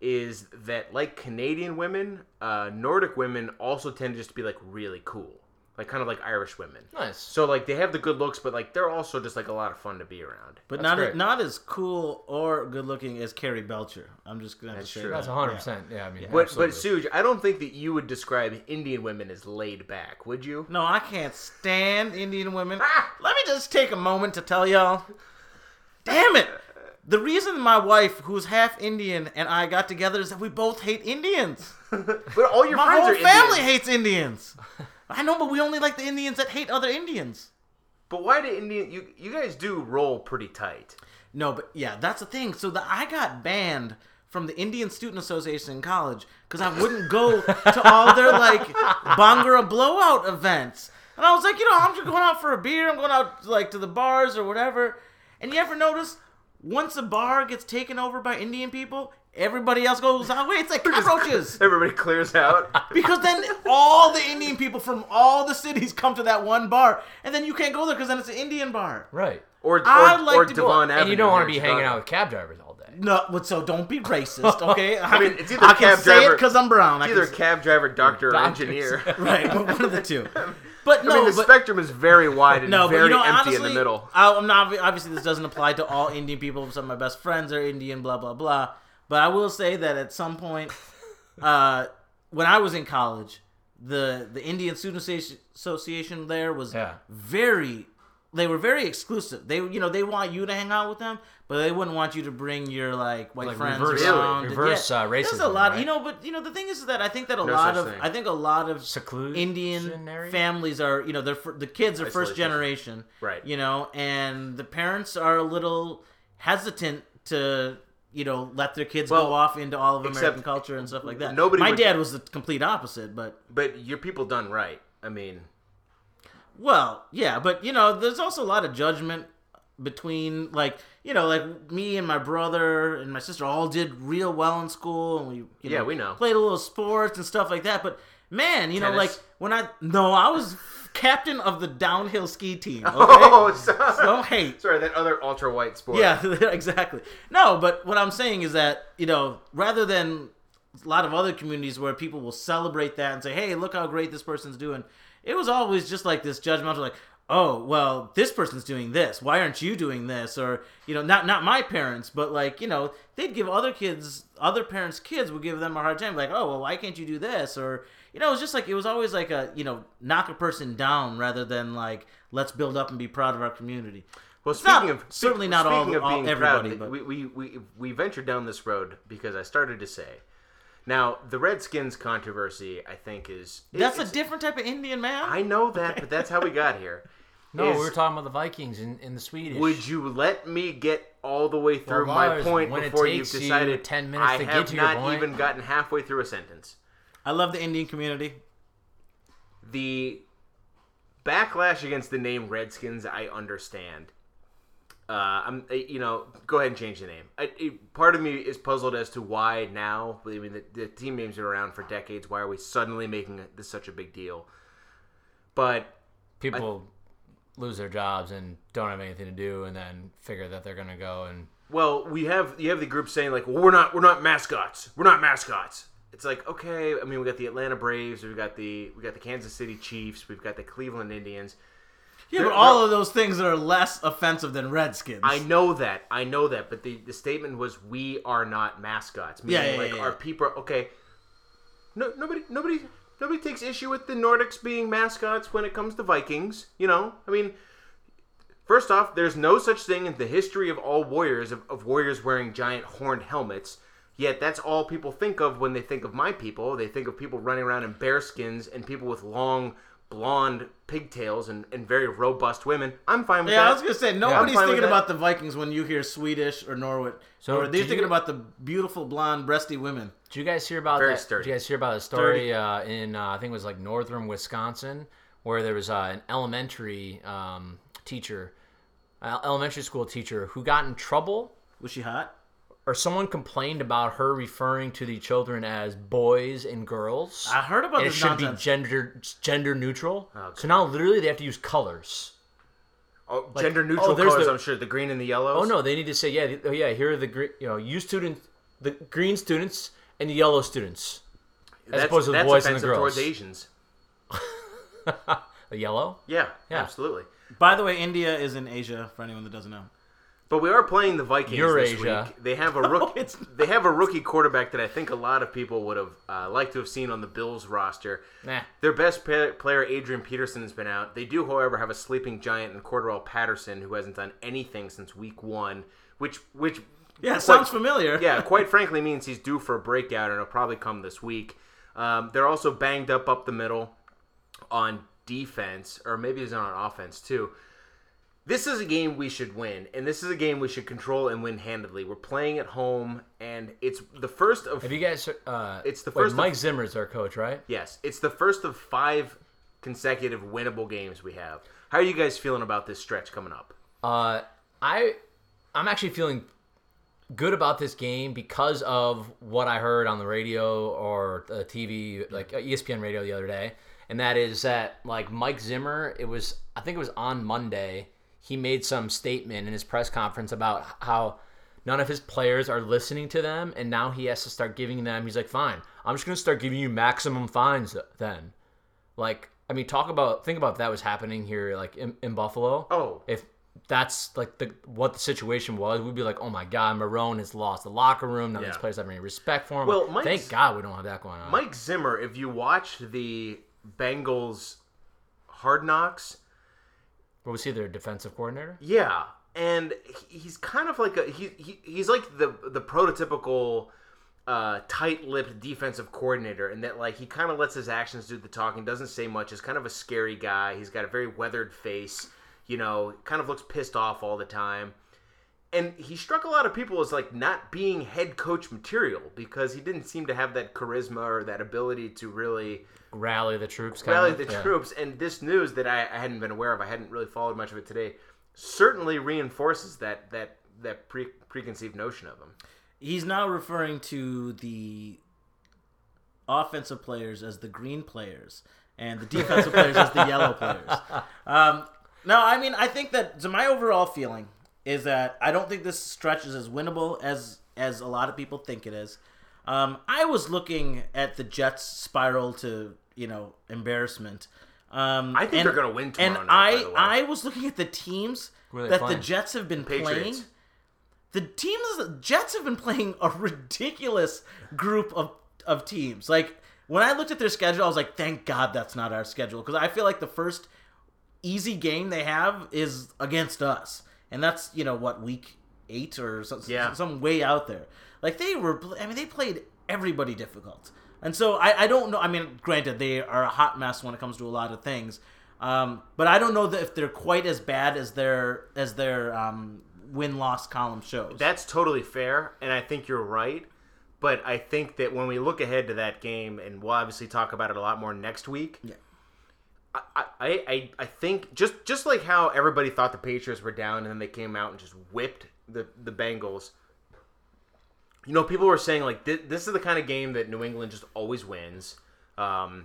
is that like Canadian women, uh, Nordic women also tend to just be like really cool, like kind of like Irish women. Nice. So like they have the good looks, but like they're also just like a lot of fun to be around. But That's not great. not as cool or good looking as Carrie Belcher. I'm just gonna have That's to say true. that. That's 100. percent Yeah, I mean, But absolutely. but Suge, I don't think that you would describe Indian women as laid back, would you? No, I can't stand Indian women. Ah! Let me just take a moment to tell y'all. Damn it! The reason my wife, who's half Indian, and I got together is that we both hate Indians. But all your My friends whole are family Indian. hates Indians. I know, but we only like the Indians that hate other Indians. But why do Indian you you guys do roll pretty tight? No, but yeah, that's the thing. So the, I got banned from the Indian Student Association in college because I wouldn't go to all their like Bhangra blowout events. And I was like, you know, I'm just going out for a beer. I'm going out like to the bars or whatever. And you ever notice once a bar gets taken over by Indian people, everybody else goes out. Wait, it's like cockroaches. Everybody clears out. Because then all the Indian people from all the cities come to that one bar, and then you can't go there because then it's an Indian bar. Right. Or, or, I'd like or to go- Devon Avenue. And you don't want to be hanging out with cab drivers all day. No, but so don't be racist, okay? I, mean, can- it's either I can cab say driver- it because I'm brown. I It's either s- cab driver, doctor, or engineer. right, one of the two. But I no, mean, the but, spectrum is very wide and no, very you know, empty honestly, in the middle. I, I'm not obviously this doesn't apply to all Indian people. Some of my best friends are Indian, blah blah blah. But I will say that at some point, uh, when I was in college, the the Indian Student Association there was Yeah. very. They were very exclusive. They, you know, they want you to hang out with them, but they wouldn't want you to bring your like white Like friends reverse- around. and- reverse, uh, There's a lot, right? you know. But you know, the thing is that I think that a No lot of, thing. I think a lot of Indian Seclusionary? families are, you know, they're fir- the kids are first generation, Right. You know, and the parents are a little hesitant to, you know, let their kids Well, go off into all of American culture and stuff like that. nobody My would- dad was the complete opposite, but But your people done right. I mean, well, yeah, but you know, there's also a lot of judgment between like you know like me and my brother and my sister all did real well in school and we you Yeah, know, we know. played a little sports and stuff like that but man you know like when i no i was captain of the downhill ski team oh, okay? oh, so- don't hate sorry, that other ultra white sport. yeah exactly. No but what i'm saying is that you know rather than a lot of other communities where people will celebrate that and say hey look how great this person's doing it was always just like this judgmental like oh well this person's doing this. Why aren't you doing this? Or you know not not my parents but like you know they'd give other kids other parents kids would give them a hard time like oh well why can't you do this? Or you know it was just like it was always like a you know knock a person down rather than like let's build up and be proud of our community Well, It's not- speaking of certainly speak- not all- speaking of all- being everybody, proud, but- we, we we we ventured down this road because I started to say, now the Redskins controversy, I think is that's a different type of indian man I know that, but that's how we got here. No, Is- we were talking about the Vikings in, in the Swedish. Would you let me get all the way through Well, my Lars, point before you've takes you decided 10 minutes I to get have to your not point- even gotten halfway through a sentence? I love the indian community the backlash against the name Redskins, I understand. Uh, I'm, uh, you know, go ahead and change the name. I, it, part of me is puzzled as to why now. I mean, the, the team names have been around for decades. Why are we suddenly making this such a big deal? But people lose their jobs and don't have anything to do, and then figure that they're gonna go and well, we have you have the group saying like, well, we're not we're not mascots. We're not mascots. It's like okay. I mean, we got the Atlanta Braves. We've got the we got the Kansas City Chiefs. We've got the Cleveland Indians. yeah They're- but all of those things that are less offensive than redskins I know that. I know that. But the, the statement was, "We are not mascots." Meaning, Yeah, yeah, like yeah, our people. Are, okay. No, nobody, nobody, nobody takes issue with the Nordics being mascots when it comes to Vikings. You know, I mean, first off, there's no such thing in the history of all warriors of, of warriors wearing giant horned helmets. Yet that's all people think of when they think of my people. They think of people running around in bearskins and people with long blonde pigtails and, and very robust women. I'm fine with Yeah, that. Yeah, I was gonna say nobody's fine with thinking about the Vikings when you hear Swedish or Norwich. So or they're did thinking you- about the beautiful blonde breasty women. Did you guys hear about Very that? sturdy. Did you guys hear about a story uh, in uh, I think it was like northern Wisconsin where there was uh, an elementary um, teacher, uh, elementary school teacher who got in trouble Was she hot? Or someone complained about her referring to the children as boys and girls. I heard about and it should nonsense. be gender gender neutral. Oh, so now literally they have to use colors. Oh, oh gender neutral oh, colors, the- I'm sure. The green and the yellows. Oh no, they need to say yeah, oh yeah. Here are the green, you know, you students, the green students and the yellow students. As that's, opposed to the boys and the offensive girls. towards Asians. A yellow. Yeah, Yeah. absolutely. By the way, India is in Asia. For anyone that doesn't know. But we are playing the Vikings Eurasia. this week. They have a rookie. it's they have a rookie quarterback that I think a lot of people would have uh, liked to have seen on the Bills roster. Nah. Their best pa- player, Adrian Peterson, has been out. They do, however, have a sleeping giant in Cordarrelle Patterson, who hasn't done anything since Week One, which which yeah, quite- sounds familiar. yeah, quite frankly, means he's due for a breakout, and it'll probably come this week. Um, they're also banged up up the middle on defense, or maybe he's on offense too. This is a game we should win, and this is a game we should control and win handedly. We're playing at home, and it's the first of Have you guys? Uh, It's the wait, first of- Mike Zimmer's our coach, right? yes, it's the first of five consecutive winnable games we have. How are you guys feeling about this stretch coming up? Uh, I I'm actually feeling good about this game because of what I heard on the radio or the TV, like uh, ESPN radio the other day, and that is that like Mike Zimmer, it was I think it was on Monday, he made some statement in his press conference about how none of his players are listening to them, and now he has to start giving them. He's like, fine, I'm just gonna start giving you maximum fines then. Like, I mean, talk about think about if that was happening here, like in, in Buffalo. Oh. if that's like the what the situation was, we'd be like, oh my god, Marrone has lost the locker room. None of Yeah. these players have any respect for him. Well, Mike's- thank God we don't have that going on. Mike Zimmer, if you watch the Bengals Hard Knocks, what was he their defensive coordinator? Yeah, and he's kind of like a he, he he's like the the prototypical uh, tight-lipped defensive coordinator, in that like he kind of lets his actions do the talking, doesn't say much. Is kind of a scary guy. He's got a very weathered face. You know, kind of looks pissed off all the time. And he struck a lot of people as like not being head coach material because he didn't seem to have that charisma or that ability to really Rally the troops. Kind rally of? the Yeah. troops. And this news that I, I hadn't been aware of, I hadn't really followed much of it today, certainly reinforces that that that pre, preconceived notion of him. He's now referring to the offensive players as the green players and the defensive players as the yellow players. Um, no, I mean, I think that so my overall feeling is that I don't think this stretch is as winnable as as a lot of people think it is. Um, I was looking at the Jets spiral to you know embarrassment. Um, I think and- they're going to win tomorrow And night. I by the way. I was looking at the teams Who are they that playing? the Jets have been playing the teams the Jets have been playing a ridiculous group of of teams. Like when I looked at their schedule, I was like, thank God that's not our schedule because I feel like the first easy game they have is against us, and that's you know what week eight or some, Yeah. some way out there. Like they were, I mean, they played everybody difficult, and so I, I don't know. I mean, granted, they are a hot mess when it comes to a lot of things, um, but I don't know that if they're quite as bad as their as their um, win loss column shows. That's totally fair, and I think you're right. But I think that when we look ahead to that game, and we'll obviously talk about it a lot more next week. Yeah. I, I, I, I think just just like how everybody thought the Patriots were down, and then they came out and just whipped the the Bengals. You know, people were saying like this, is the kind of game that New England just always wins. Um,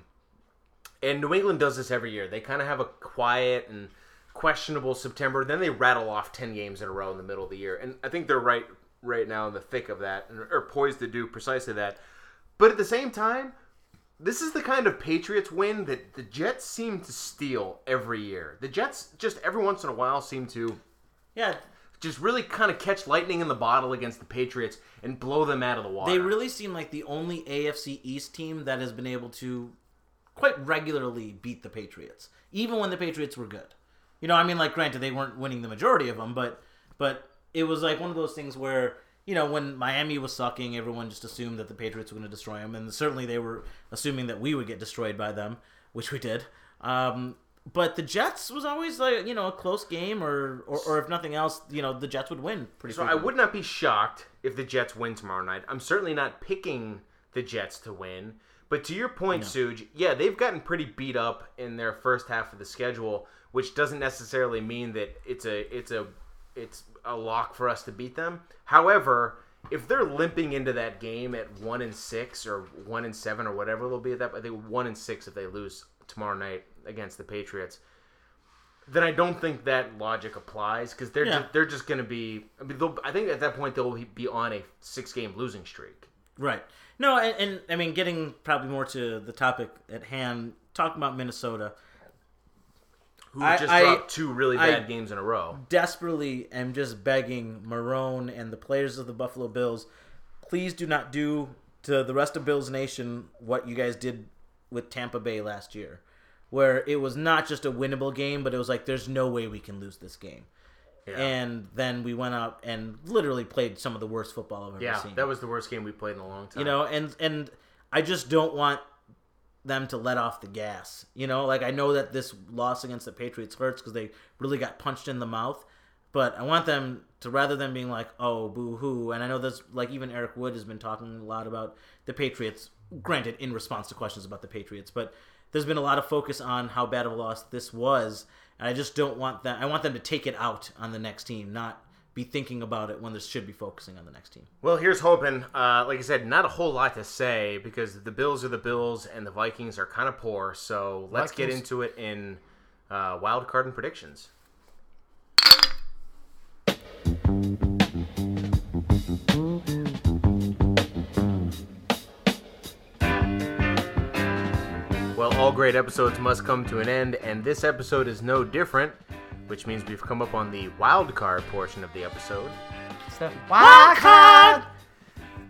and New England does this every year. They kind of have a quiet and questionable September. Then they rattle off ten games in a row in the middle of the year, and I think they're right right now in the thick of that, are poised to do precisely that. But at the same time, this is the kind of Patriots win that the Jets seem to steal every year. The Jets just every once in a while seem to yeah, just really kind of catch lightning in the bottle against the Patriots and blow them out of the water. They really seem like the only AFC East team that has been able to quite regularly beat the Patriots, even when the Patriots were good. You know, I mean, like, granted, they weren't winning the majority of them, but but it was like one of those things where you know when Miami was sucking, everyone just assumed that the Patriots were going to destroy them, and certainly they were assuming that we would get destroyed by them, which we did. Um, but the Jets was always like you know a close game, or, or or if nothing else, you know the Jets would win pretty. So I would not be shocked if the Jets win tomorrow night. I'm certainly not picking the Jets to win. But to your point, Suge, yeah, they've gotten pretty beat up in their first half of the schedule, which doesn't necessarily mean that it's a it's a it's a lock for us to beat them. However, if they're limping into that game at one and six or one and seven or whatever they'll be at that, I think one and six if they lose tomorrow night against the Patriots then I don't think that logic applies because they're Yeah. just, they're just going to be. I mean, they'll, I think at that point they'll be on a six game losing streak. Right. No, and, and I mean, getting probably more to the topic at hand, talking about Minnesota, Who I- just I- dropped two really I- bad games in a row. desperately am just begging Marrone and the players of the Buffalo Bills, please do not do to the rest of Bills Nation what you guys did with Tampa Bay last year, where it was not just a winnable game, but it was like, there's no way we can lose this game. Yeah, And then we went out and literally played some of the worst football I've ever yeah, seen. that was the worst game we played in a long time. you know and and i just don't want them to let off the gas. You know, like I know that this loss against the Patriots hurts because they really got punched in the mouth, but I want them to rather than being like, "Oh, boo hoo," and I know this like even Eric Wood has been talking a lot about the Patriots. Granted, in response to questions about the Patriots, but there's been a lot of focus on how bad of a loss this was, and I just don't want that. I want them to take it out on the next team, not be thinking about it when they should be focusing on the next team. Well, here's hoping. Uh, like I said, not a whole lot to say because the Bills are the Bills and the Vikings are kind of poor. So let's get into it in uh, wild card and predictions. Great episodes must come to an end, and this episode is no different, which means we've come up on the wild card portion of the episode. Wild card,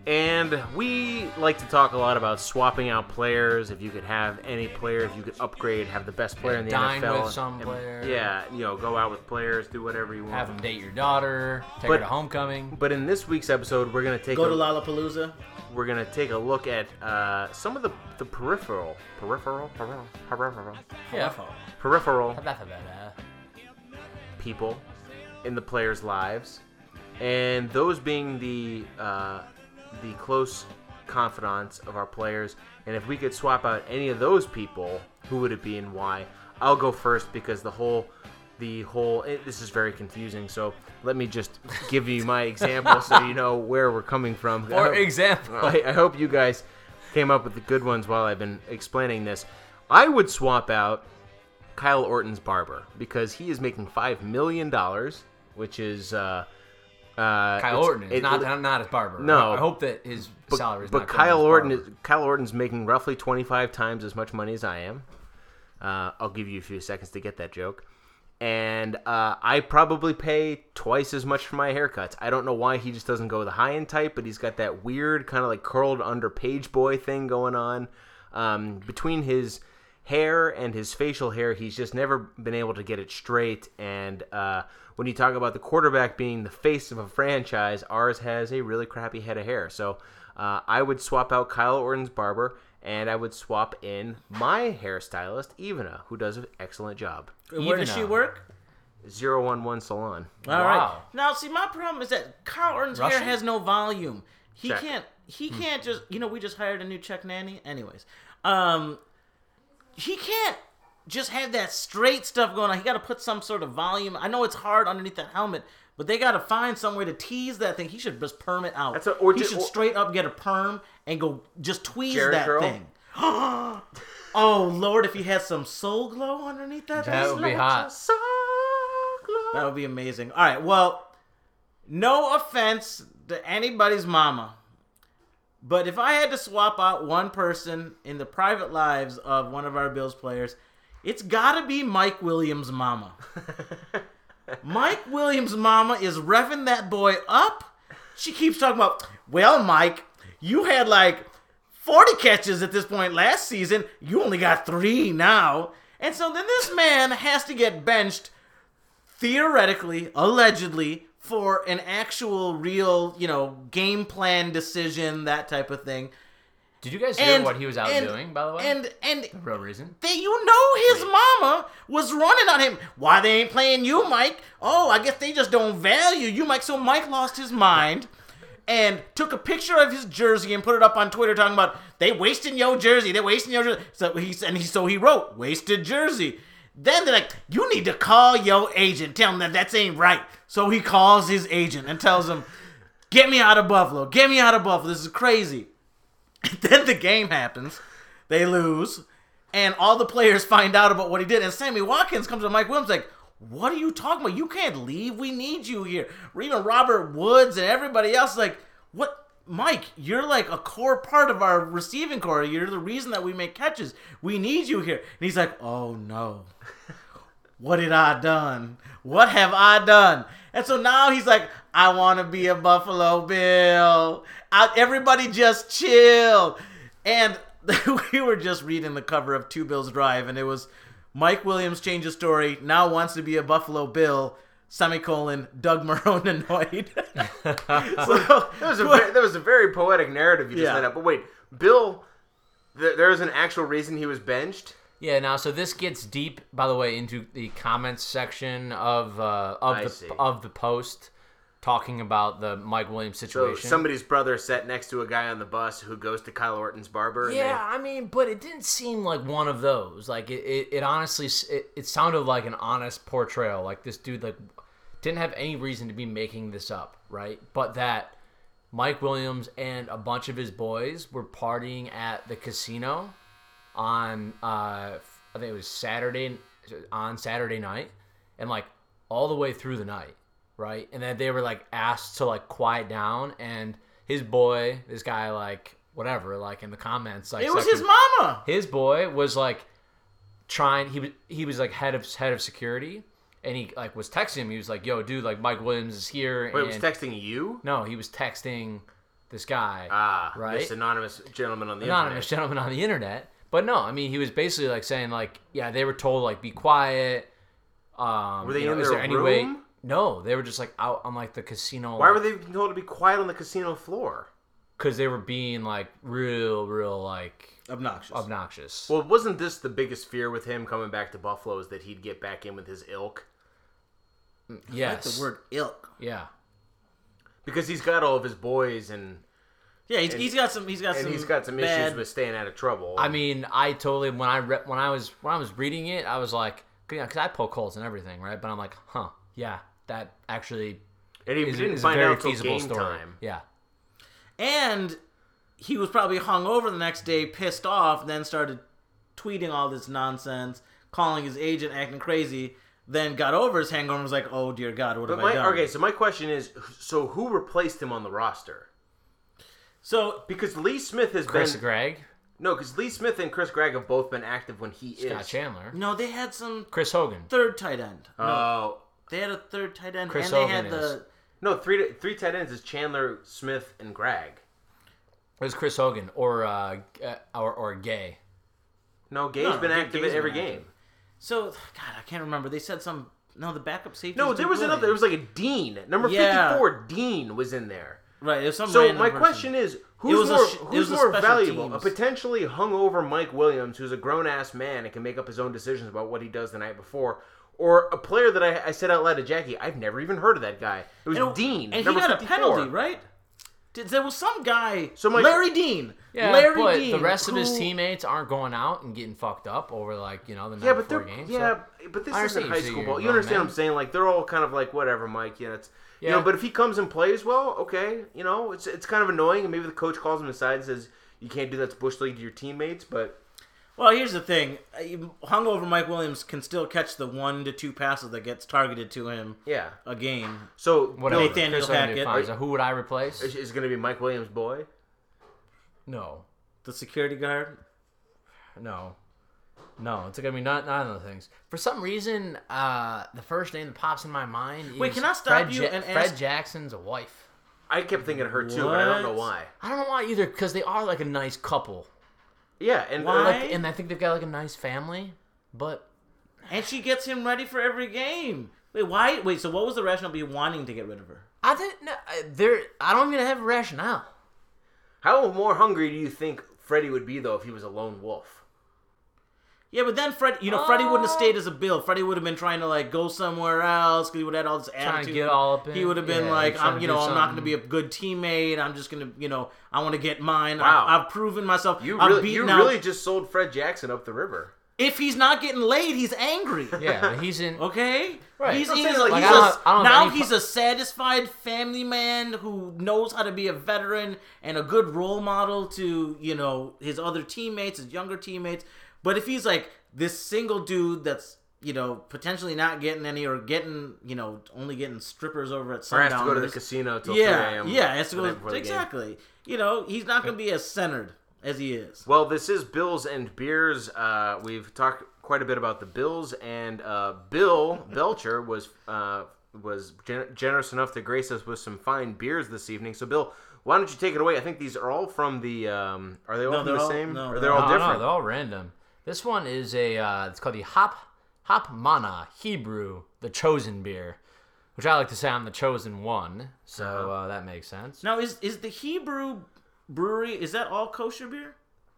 And we like to talk a lot about swapping out players. If you could have any player, if you could upgrade, have the best player in the Dine NFL. with some and- player. Yeah, you know, go out with players, do whatever you want. Have them date your daughter. Take But- her to homecoming. But in this week's episode, we're gonna take Go a, to Lollapalooza. We're gonna take a look at uh, some of the the peripheral, peripheral, peripheral, peripheral, Yeah. peripheral blah. people in the players' lives, and those being the uh, the close confidants of our players. And if we could swap out any of those people, who would it be and why? I'll go first because the whole the whole it, this is very confusing. So let me just give you my example so you know where we're coming from. I hope- example. I, I hope you guys came up with the good ones while I've been explaining this. I would swap out Kyle Orton's barber because he is making five million dollars, which is uh, uh, Kyle Orton is it- not, not not his barber. No. I hope that his but, salary is but not Kyle Orton is Kyle Orton's making roughly twenty five times as much money as I am. Uh, I'll give you a few seconds to get that joke. And uh, I probably pay twice as much for my haircuts. I don't know why he just doesn't go the high end type, but he's got that weird kind of like curled under page boy thing going on. Um, between his hair and his facial hair, he's just never been able to get it straight. And uh, when you talk about the quarterback being the face of a franchise, ours has a really crappy head of hair. So uh, I would swap out Kyle Orton's barber, and I would swap in my hairstylist, Ivana, who does an excellent job. Where does she work? Zero one one salon. All right. Wow. Now, see, my problem is that Kyle Orton's hair Russian? has no volume. He Check. can't. He can't just. You know, we just hired a new Czech nanny. Anyways, um, he can't just have that straight stuff going on. He got to put some sort of volume. I know it's hard underneath that helmet, but they got to find some way to tease that thing. He should just perm it out. That's a- or he ju- should straight up get a perm and go just tweeze Jerry that curl? thing. oh Lord, if he had some soul glow underneath that, That thing. would be hot. That would be amazing. All right. Well, no offense to anybody's mama, but if I had to swap out one person in the private lives of one of our Bills players, it's got to be Mike Williams' mama. Mike Williams' mama is revving that boy up. She keeps talking about, well, Mike, you had like 40 catches at this point last season. You only got three now. And so then this man has to get benched theoretically, allegedly, for an actual, real, you know, game plan decision, that type of thing. Did you guys hear And what he was out and- doing, by the way? And and Real reason. that you know his mama was running on him. Why they ain't playing you, Mike? Oh, I guess they just don't value you, Mike. So Mike lost his mind and took a picture of his jersey and put it up on Twitter, talking about they wasting your jersey. They wasting your jersey. So he and he so he wrote wasted jersey. Then they're like, you need to call your agent. Tell him that that ain't right. So he calls his agent and tells him, get me out of Buffalo. Get me out of Buffalo. This is crazy. then the game happens. They lose. And all the players find out about what he did. And Sammy Watkins comes to Mike Williams like, what are you talking about? You can't leave. We need you here. Or even Robert Woods and everybody else like, what? Mike, you're like a core part of our receiving core. You're the reason that we make catches. We need you here. And he's like, oh no. What did I done? What have I done? And so now he's like, I want to be a Buffalo Bill. I, everybody just chill. And we were just reading the cover of Two Bills Drive, and it was Mike Williams changes story. Now wants to be a Buffalo Bill. Semicolon. Doug Marrone annoyed. so That was a very, that was a very poetic narrative you just Yeah. laid out. But wait, Bill There, there was an actual reason he was benched. Yeah, now so this gets deep, by the way, into the comments section of uh, of I the see. of the post, talking about the Mike Williams situation. So somebody's brother sat next to a guy on the bus who goes to Kyle Orton's barber. and yeah, I mean, but it didn't seem like one of those. Like it, it, it honestly, it, it sounded like an honest portrayal. Like this dude, like didn't have any reason to be making this up, right? But that Mike Williams and a bunch of his boys were partying at the casino on, uh, I think it was Saturday, on Saturday night, and like all the way through the night, right? And then they were like asked to like quiet down, and his boy, this guy, like whatever, like in the comments, like It was his mama. his boy was like trying he was he was like head of head of security and he like was texting him he was like yo dude like mike williams is here Wait, and was texting you? no he was texting this guy Ah, right this anonymous gentleman on the anonymous internet. gentleman on the internet but no i mean he was basically like saying like yeah they were told like be quiet um Were they you know, in their there any way room? No they were just like out on like the casino Why were they told to be quiet on the casino floor? because they were being like real real like Obnoxious. obnoxious Well, wasn't this the biggest fear with him coming back to Buffalo is that he'd get back in with his ilk? Mm, yes That's the word ilk. yeah Because he's got all of his boys and Yeah, he's, he's got some. He's got and some. he's got some bad, issues with staying out of trouble. I mean, I totally when I re- when I was when I was reading it, I was like, yeah, because I poke holes and everything, right? But I'm like, huh, yeah, that actually and he is, didn't is a find very out feasible game story. time. Yeah, and he was probably hung over the next day, pissed off, then started tweeting all this nonsense, calling his agent, acting crazy. Then got over his hangover and was like, "Oh dear God, what But have I my done?" okay, so my question is, so who replaced him on the roster? So Because Lee Smith has been Chris been Gregg, no, because Lee Smith and Chris Gregg have both been active when he Scott is. Chandler, no, they had some Chris Hogan. third tight end. No, Oh they had a third tight end, Chris and they Hogan had the. no, three three tight ends is Chandler, Smith, and Gregg. It was Chris Hogan or uh, uh, or or Gay. No, Gay's No, been Gay- active Gay's at every been game. active. So God, I can't remember. They said some. No, the backup safety. No, there was another. There was like a Dean, number Yeah. fifty-four. Dean was in there. right. It was some. So random my person. question is, who's was a more sh- it who's was a more special valuable? teams. A potentially hungover Mike Williams, who's a grown ass man and can make up his own decisions about what he does the night before, or a player that I, I said out loud to Jackie, I've never even heard of that guy. It was And- Dean, and he number got a penalty, right? Did, there was some guy. So my- Larry Dean. Yeah, Larry but Dean, the rest of his teammates aren't going out and getting fucked up over like you know the night Yeah, but before they're games. yeah, so- but this isn't high school you're ball. You grown understand what. I'm saying? Like they're all kind of like whatever, Mike. Yeah, it's you Yeah. know. But if he comes and plays well, okay, you know, it's it's kind of annoying, and maybe the coach calls him aside and says you can't do that to bush league to your teammates. But Well, here's the thing: Uh, hungover Mike Williams can still catch the one to two passes that gets targeted to him yeah, a game. so Whatever. Bill Nathaniel Chris Hogan Hackett. did fine. So who would I replace? is, is going to be Mike Williams' boy. No, The security guard. No. No, it's gonna be not none of the things. For some reason, uh, the first name that pops in my mind Wait, is can I stop Fred you Ja- and Fred ask- Jackson's wife. I kept thinking of her too, but I don't know why. I don't know why either, because they are like a nice couple. Yeah, and Why? Like, and I think they've got like a nice family. But And she gets him ready for every game. Wait, why? Wait, so what was the rationale behind wanting to get rid of her? I think no, uh, there. I don't even have a rationale. how more hungry do you think Freddy would be though if he was a lone wolf? Yeah, but then Fred, you know, Freddie wouldn't have stayed oh. as a Bill. Freddie would have been trying to like go somewhere else because he would have had all this to attitude. get all up in- He would have been yeah, like, I'm, you know, I'm not going to be a good teammate. I'm just going to, you know, I want to get mine. Wow. I've, I've proven myself. You I'm really, you out- really just sold Fred Jackson up the river. If he's not getting laid, he's angry. Yeah, he's in. Okay. Right. He's, I'm he's, saying, like, he's I a- don't- I don't now any he's a satisfied family man who knows how to be a veteran and a good role model to you know his other teammates, his younger teammates. But if he's like this single dude that's you know potentially not getting any or getting you know only getting strippers over at Or has to go to the casino till yeah, 3 a.m. yeah, has to go night before the game. exactly. You know he's not going to be as centered as he is. Well, this is Bills and Beers. Uh, we've talked quite a bit about the Bills, and uh, Bill Belcher was uh, was gen- generous enough to grace us with some fine beers this evening. So, Bill, why don't you take it away? I think these are all from the. Um, are they all No, from the all- same? no, or they're they're all No, no, different? they're all random. This one is a. Uh, it's called the Hop Hop Manna Hebrew, the chosen beer, which I like to say I'm the chosen one. So uh, that makes sense. Now is is the Hebrew brewery is that all kosher beer?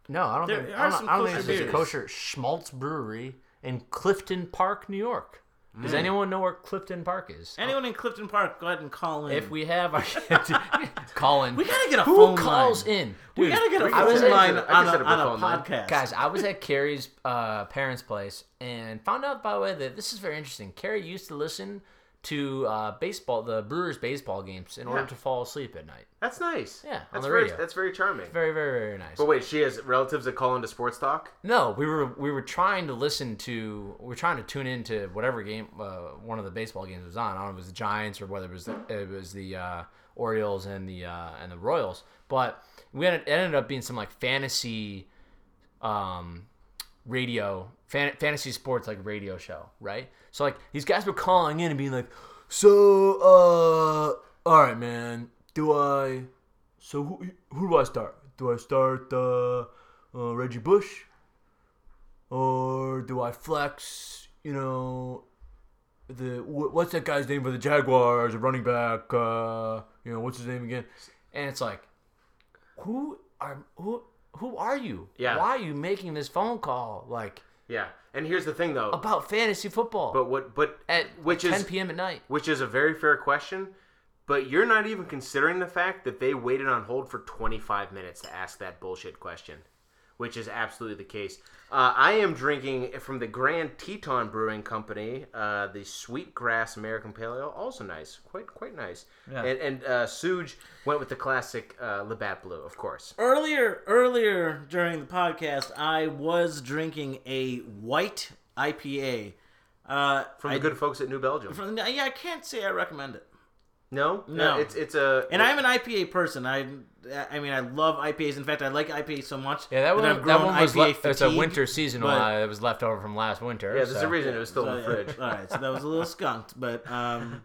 No, I don't There think. are I don't, some I don't think kosher there's a beers. kosher Shmaltz Brewery in Clifton Park, New York. Does Mm. anyone know where Clifton Park is? Anyone in Clifton Park, go ahead and call in. If we have our Colin, We gotta get a who phone calls line. in? we gotta get a we phone line I on a, on a phone line. podcast. Guys, I was at Carrie's uh, parents' place and found out, by the way, that this is very interesting. Carrie used to listen to uh, baseball, the Brewers baseball games, in order to fall asleep at night. That's nice. Yeah, on that's the very radio. that's very charming. Very, very, very nice. But wait, she has relatives that call into sports talk. No, we were we were trying to listen to we are trying to tune into whatever game uh, one of the baseball games was on. I don't know if it was the Giants or whether it was the, it was the uh, Orioles and the uh, and the Royals. But we ended, it ended up being some like fantasy um, radio fan, fantasy sports like radio show, right? So like these guys were calling in and being like, "So, uh, all right, man, do I? So who who do I start? Do I start uh, uh, Reggie Bush, or do I flex? You know, the wh- what's that guy's name for the Jaguars? A running back? Uh, you know, what's his name again? And it's like, who are who? Who are you? Yeah. Why are you making this phone call like Yeah, and here's the thing though. about fantasy football But what? But at which 10 is p.m. at night? which is a very fair question. But you're not even considering the fact that they waited on hold for 25 minutes to ask that bullshit question, which is absolutely the case. Uh, I am drinking from the Grand Teton Brewing Company, uh, the Sweetgrass American Pale Ale, also nice, quite quite nice. Yeah. And, and uh, Suge went with the classic uh, Labatt Blue, of course. earlier earlier during the podcast, I was drinking a white IPA. Uh, From I, the good folks at New Belgium. from- yeah, I can't say I recommend it. No, No. it's it's a And I'm an IPA person. I, I mean, I love IPAs. In fact, I like IPAs so much. Yeah, that one. I've That one was IPA le- it's a winter seasonal. but- uh, it was left over from last winter. yeah. There's so. a reason it was still in the So, yeah, fridge. all right, so that was a little skunked, but um,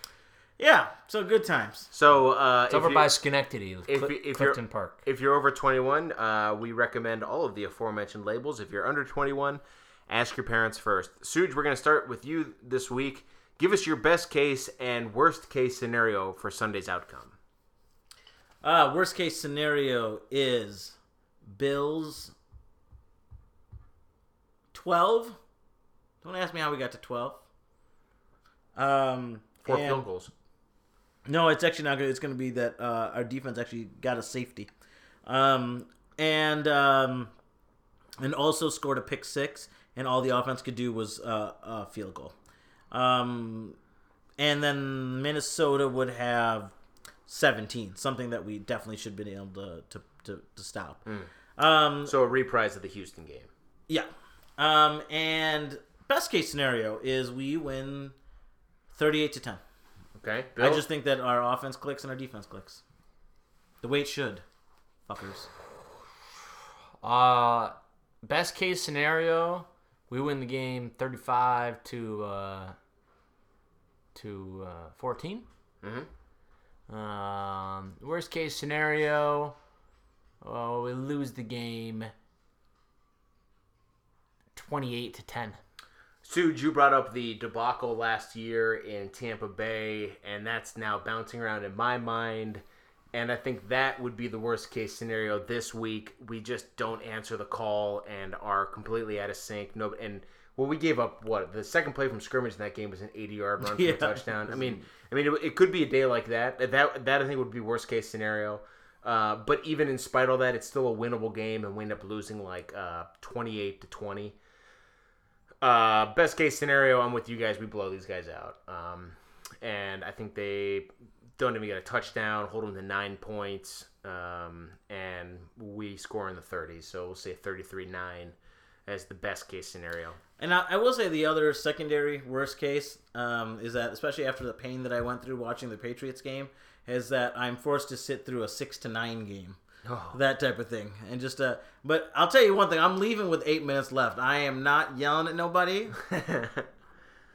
yeah, so good times. So uh, It's over you- by Schenectady, if, Cl- if Clifton you're Park. if you're over 21, uh, we recommend all of the aforementioned labels. If you're under 21, ask your parents first. Suge, we're going to start with you this week. Give us your best case and worst case scenario for Sunday's outcome. Uh, worst case scenario is Bills 12. Don't ask me how we got to 12. Um, Four and- field goals. No, it's actually not good. It's going to be that uh, our defense actually got a safety, um, and um, and also scored a pick six, and all the offense could do was uh, a field goal. Um, and then Minnesota would have seventeen, something that we definitely should have been able to to, to, to stop. Um, So a reprise of the Houston game. yeah. Um, and best case scenario is we win thirty-eight to ten. Okay. I just think that our offense clicks and our defense clicks. The way it should. Fuckers. Uh, best case scenario, we win the game 35 to uh, to uh, 14. Mhm. Um, worst case scenario, oh, we lose the game 28 to 10. Suge, you brought up the debacle last year in Tampa Bay, and that's now bouncing around in my mind. And I think that would be the worst case scenario this week. We just don't answer the call and are completely out of sync. No, and well, we gave up what the second play from scrimmage in that game was an 80-yard run for Yeah. a touchdown. I mean, I mean, it, it could be a day like that. That that I think would be worst case scenario. Uh, but even in spite of all that, it's still a winnable game, and we end up losing like uh, 28 to 20. Uh, best case scenario, I'm with you guys. We blow these guys out, um, and I think they don't even get a touchdown. Hold them to nine points, um, and we score in the 30s. So we'll say 33-9 as the best case scenario. And I, I will say the other secondary worst case um, is that, especially after the pain that I went through watching the Patriots game, is that I'm forced to sit through a six to nine game. Oh. That type of thing, and just uh. But I'll tell you one thing: I'm leaving with eight minutes left. I am not yelling at nobody.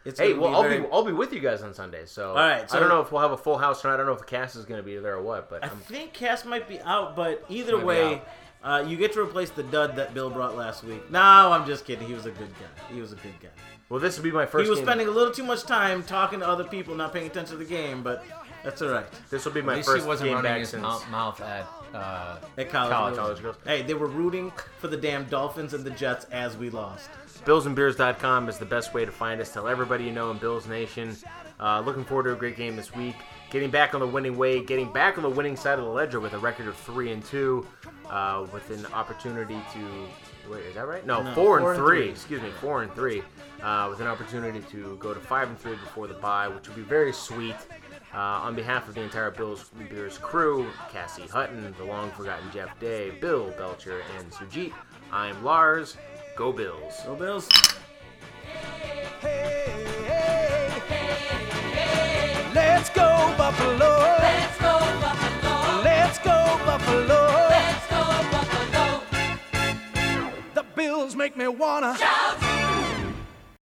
It's hey, well, I'll very- be I'll be with you guys on Sunday. So, All right, so I don't know if we'll have a full house tonight. I don't know if Cass is going to be there or what. But I I'm, think Cass might be out, but either be way, uh, you get to replace the dud that Bill brought last week. No, I'm just kidding. He was a good guy. He was a good guy. Well, this will be my first. He was game. spending a little too much time talking to other people, not paying attention to the game, but that's all right. This will be At my least first he wasn't game back his since. mouth at. Uh, At college, College. College girls. Hey, they were rooting for the damn Dolphins and the Jets as we lost. BillsandBeers.com is the best way to find us. Tell everybody you know in Bills Nation. Uh, looking forward to a great game this week. Getting back on the winning way, getting back on the winning side of the ledger with a record of three and two, uh, with an opportunity to wait, is that right? No, No, four, four and and three. three. Excuse me, four and three, uh, with an opportunity to go to five and three before the bye, which would be very sweet. Uh, on behalf of the entire Bills and Beers crew, Cassie Hutton, the long forgotten Jeff Day, Bill Belcher, and Sujit, I'm Lars. Go Bills. Go Bills. Hey, hey, hey, Let's go Buffalo. Let's go Buffalo. Let's go Buffalo. Let's go Buffalo. The Bills make me wanna Shout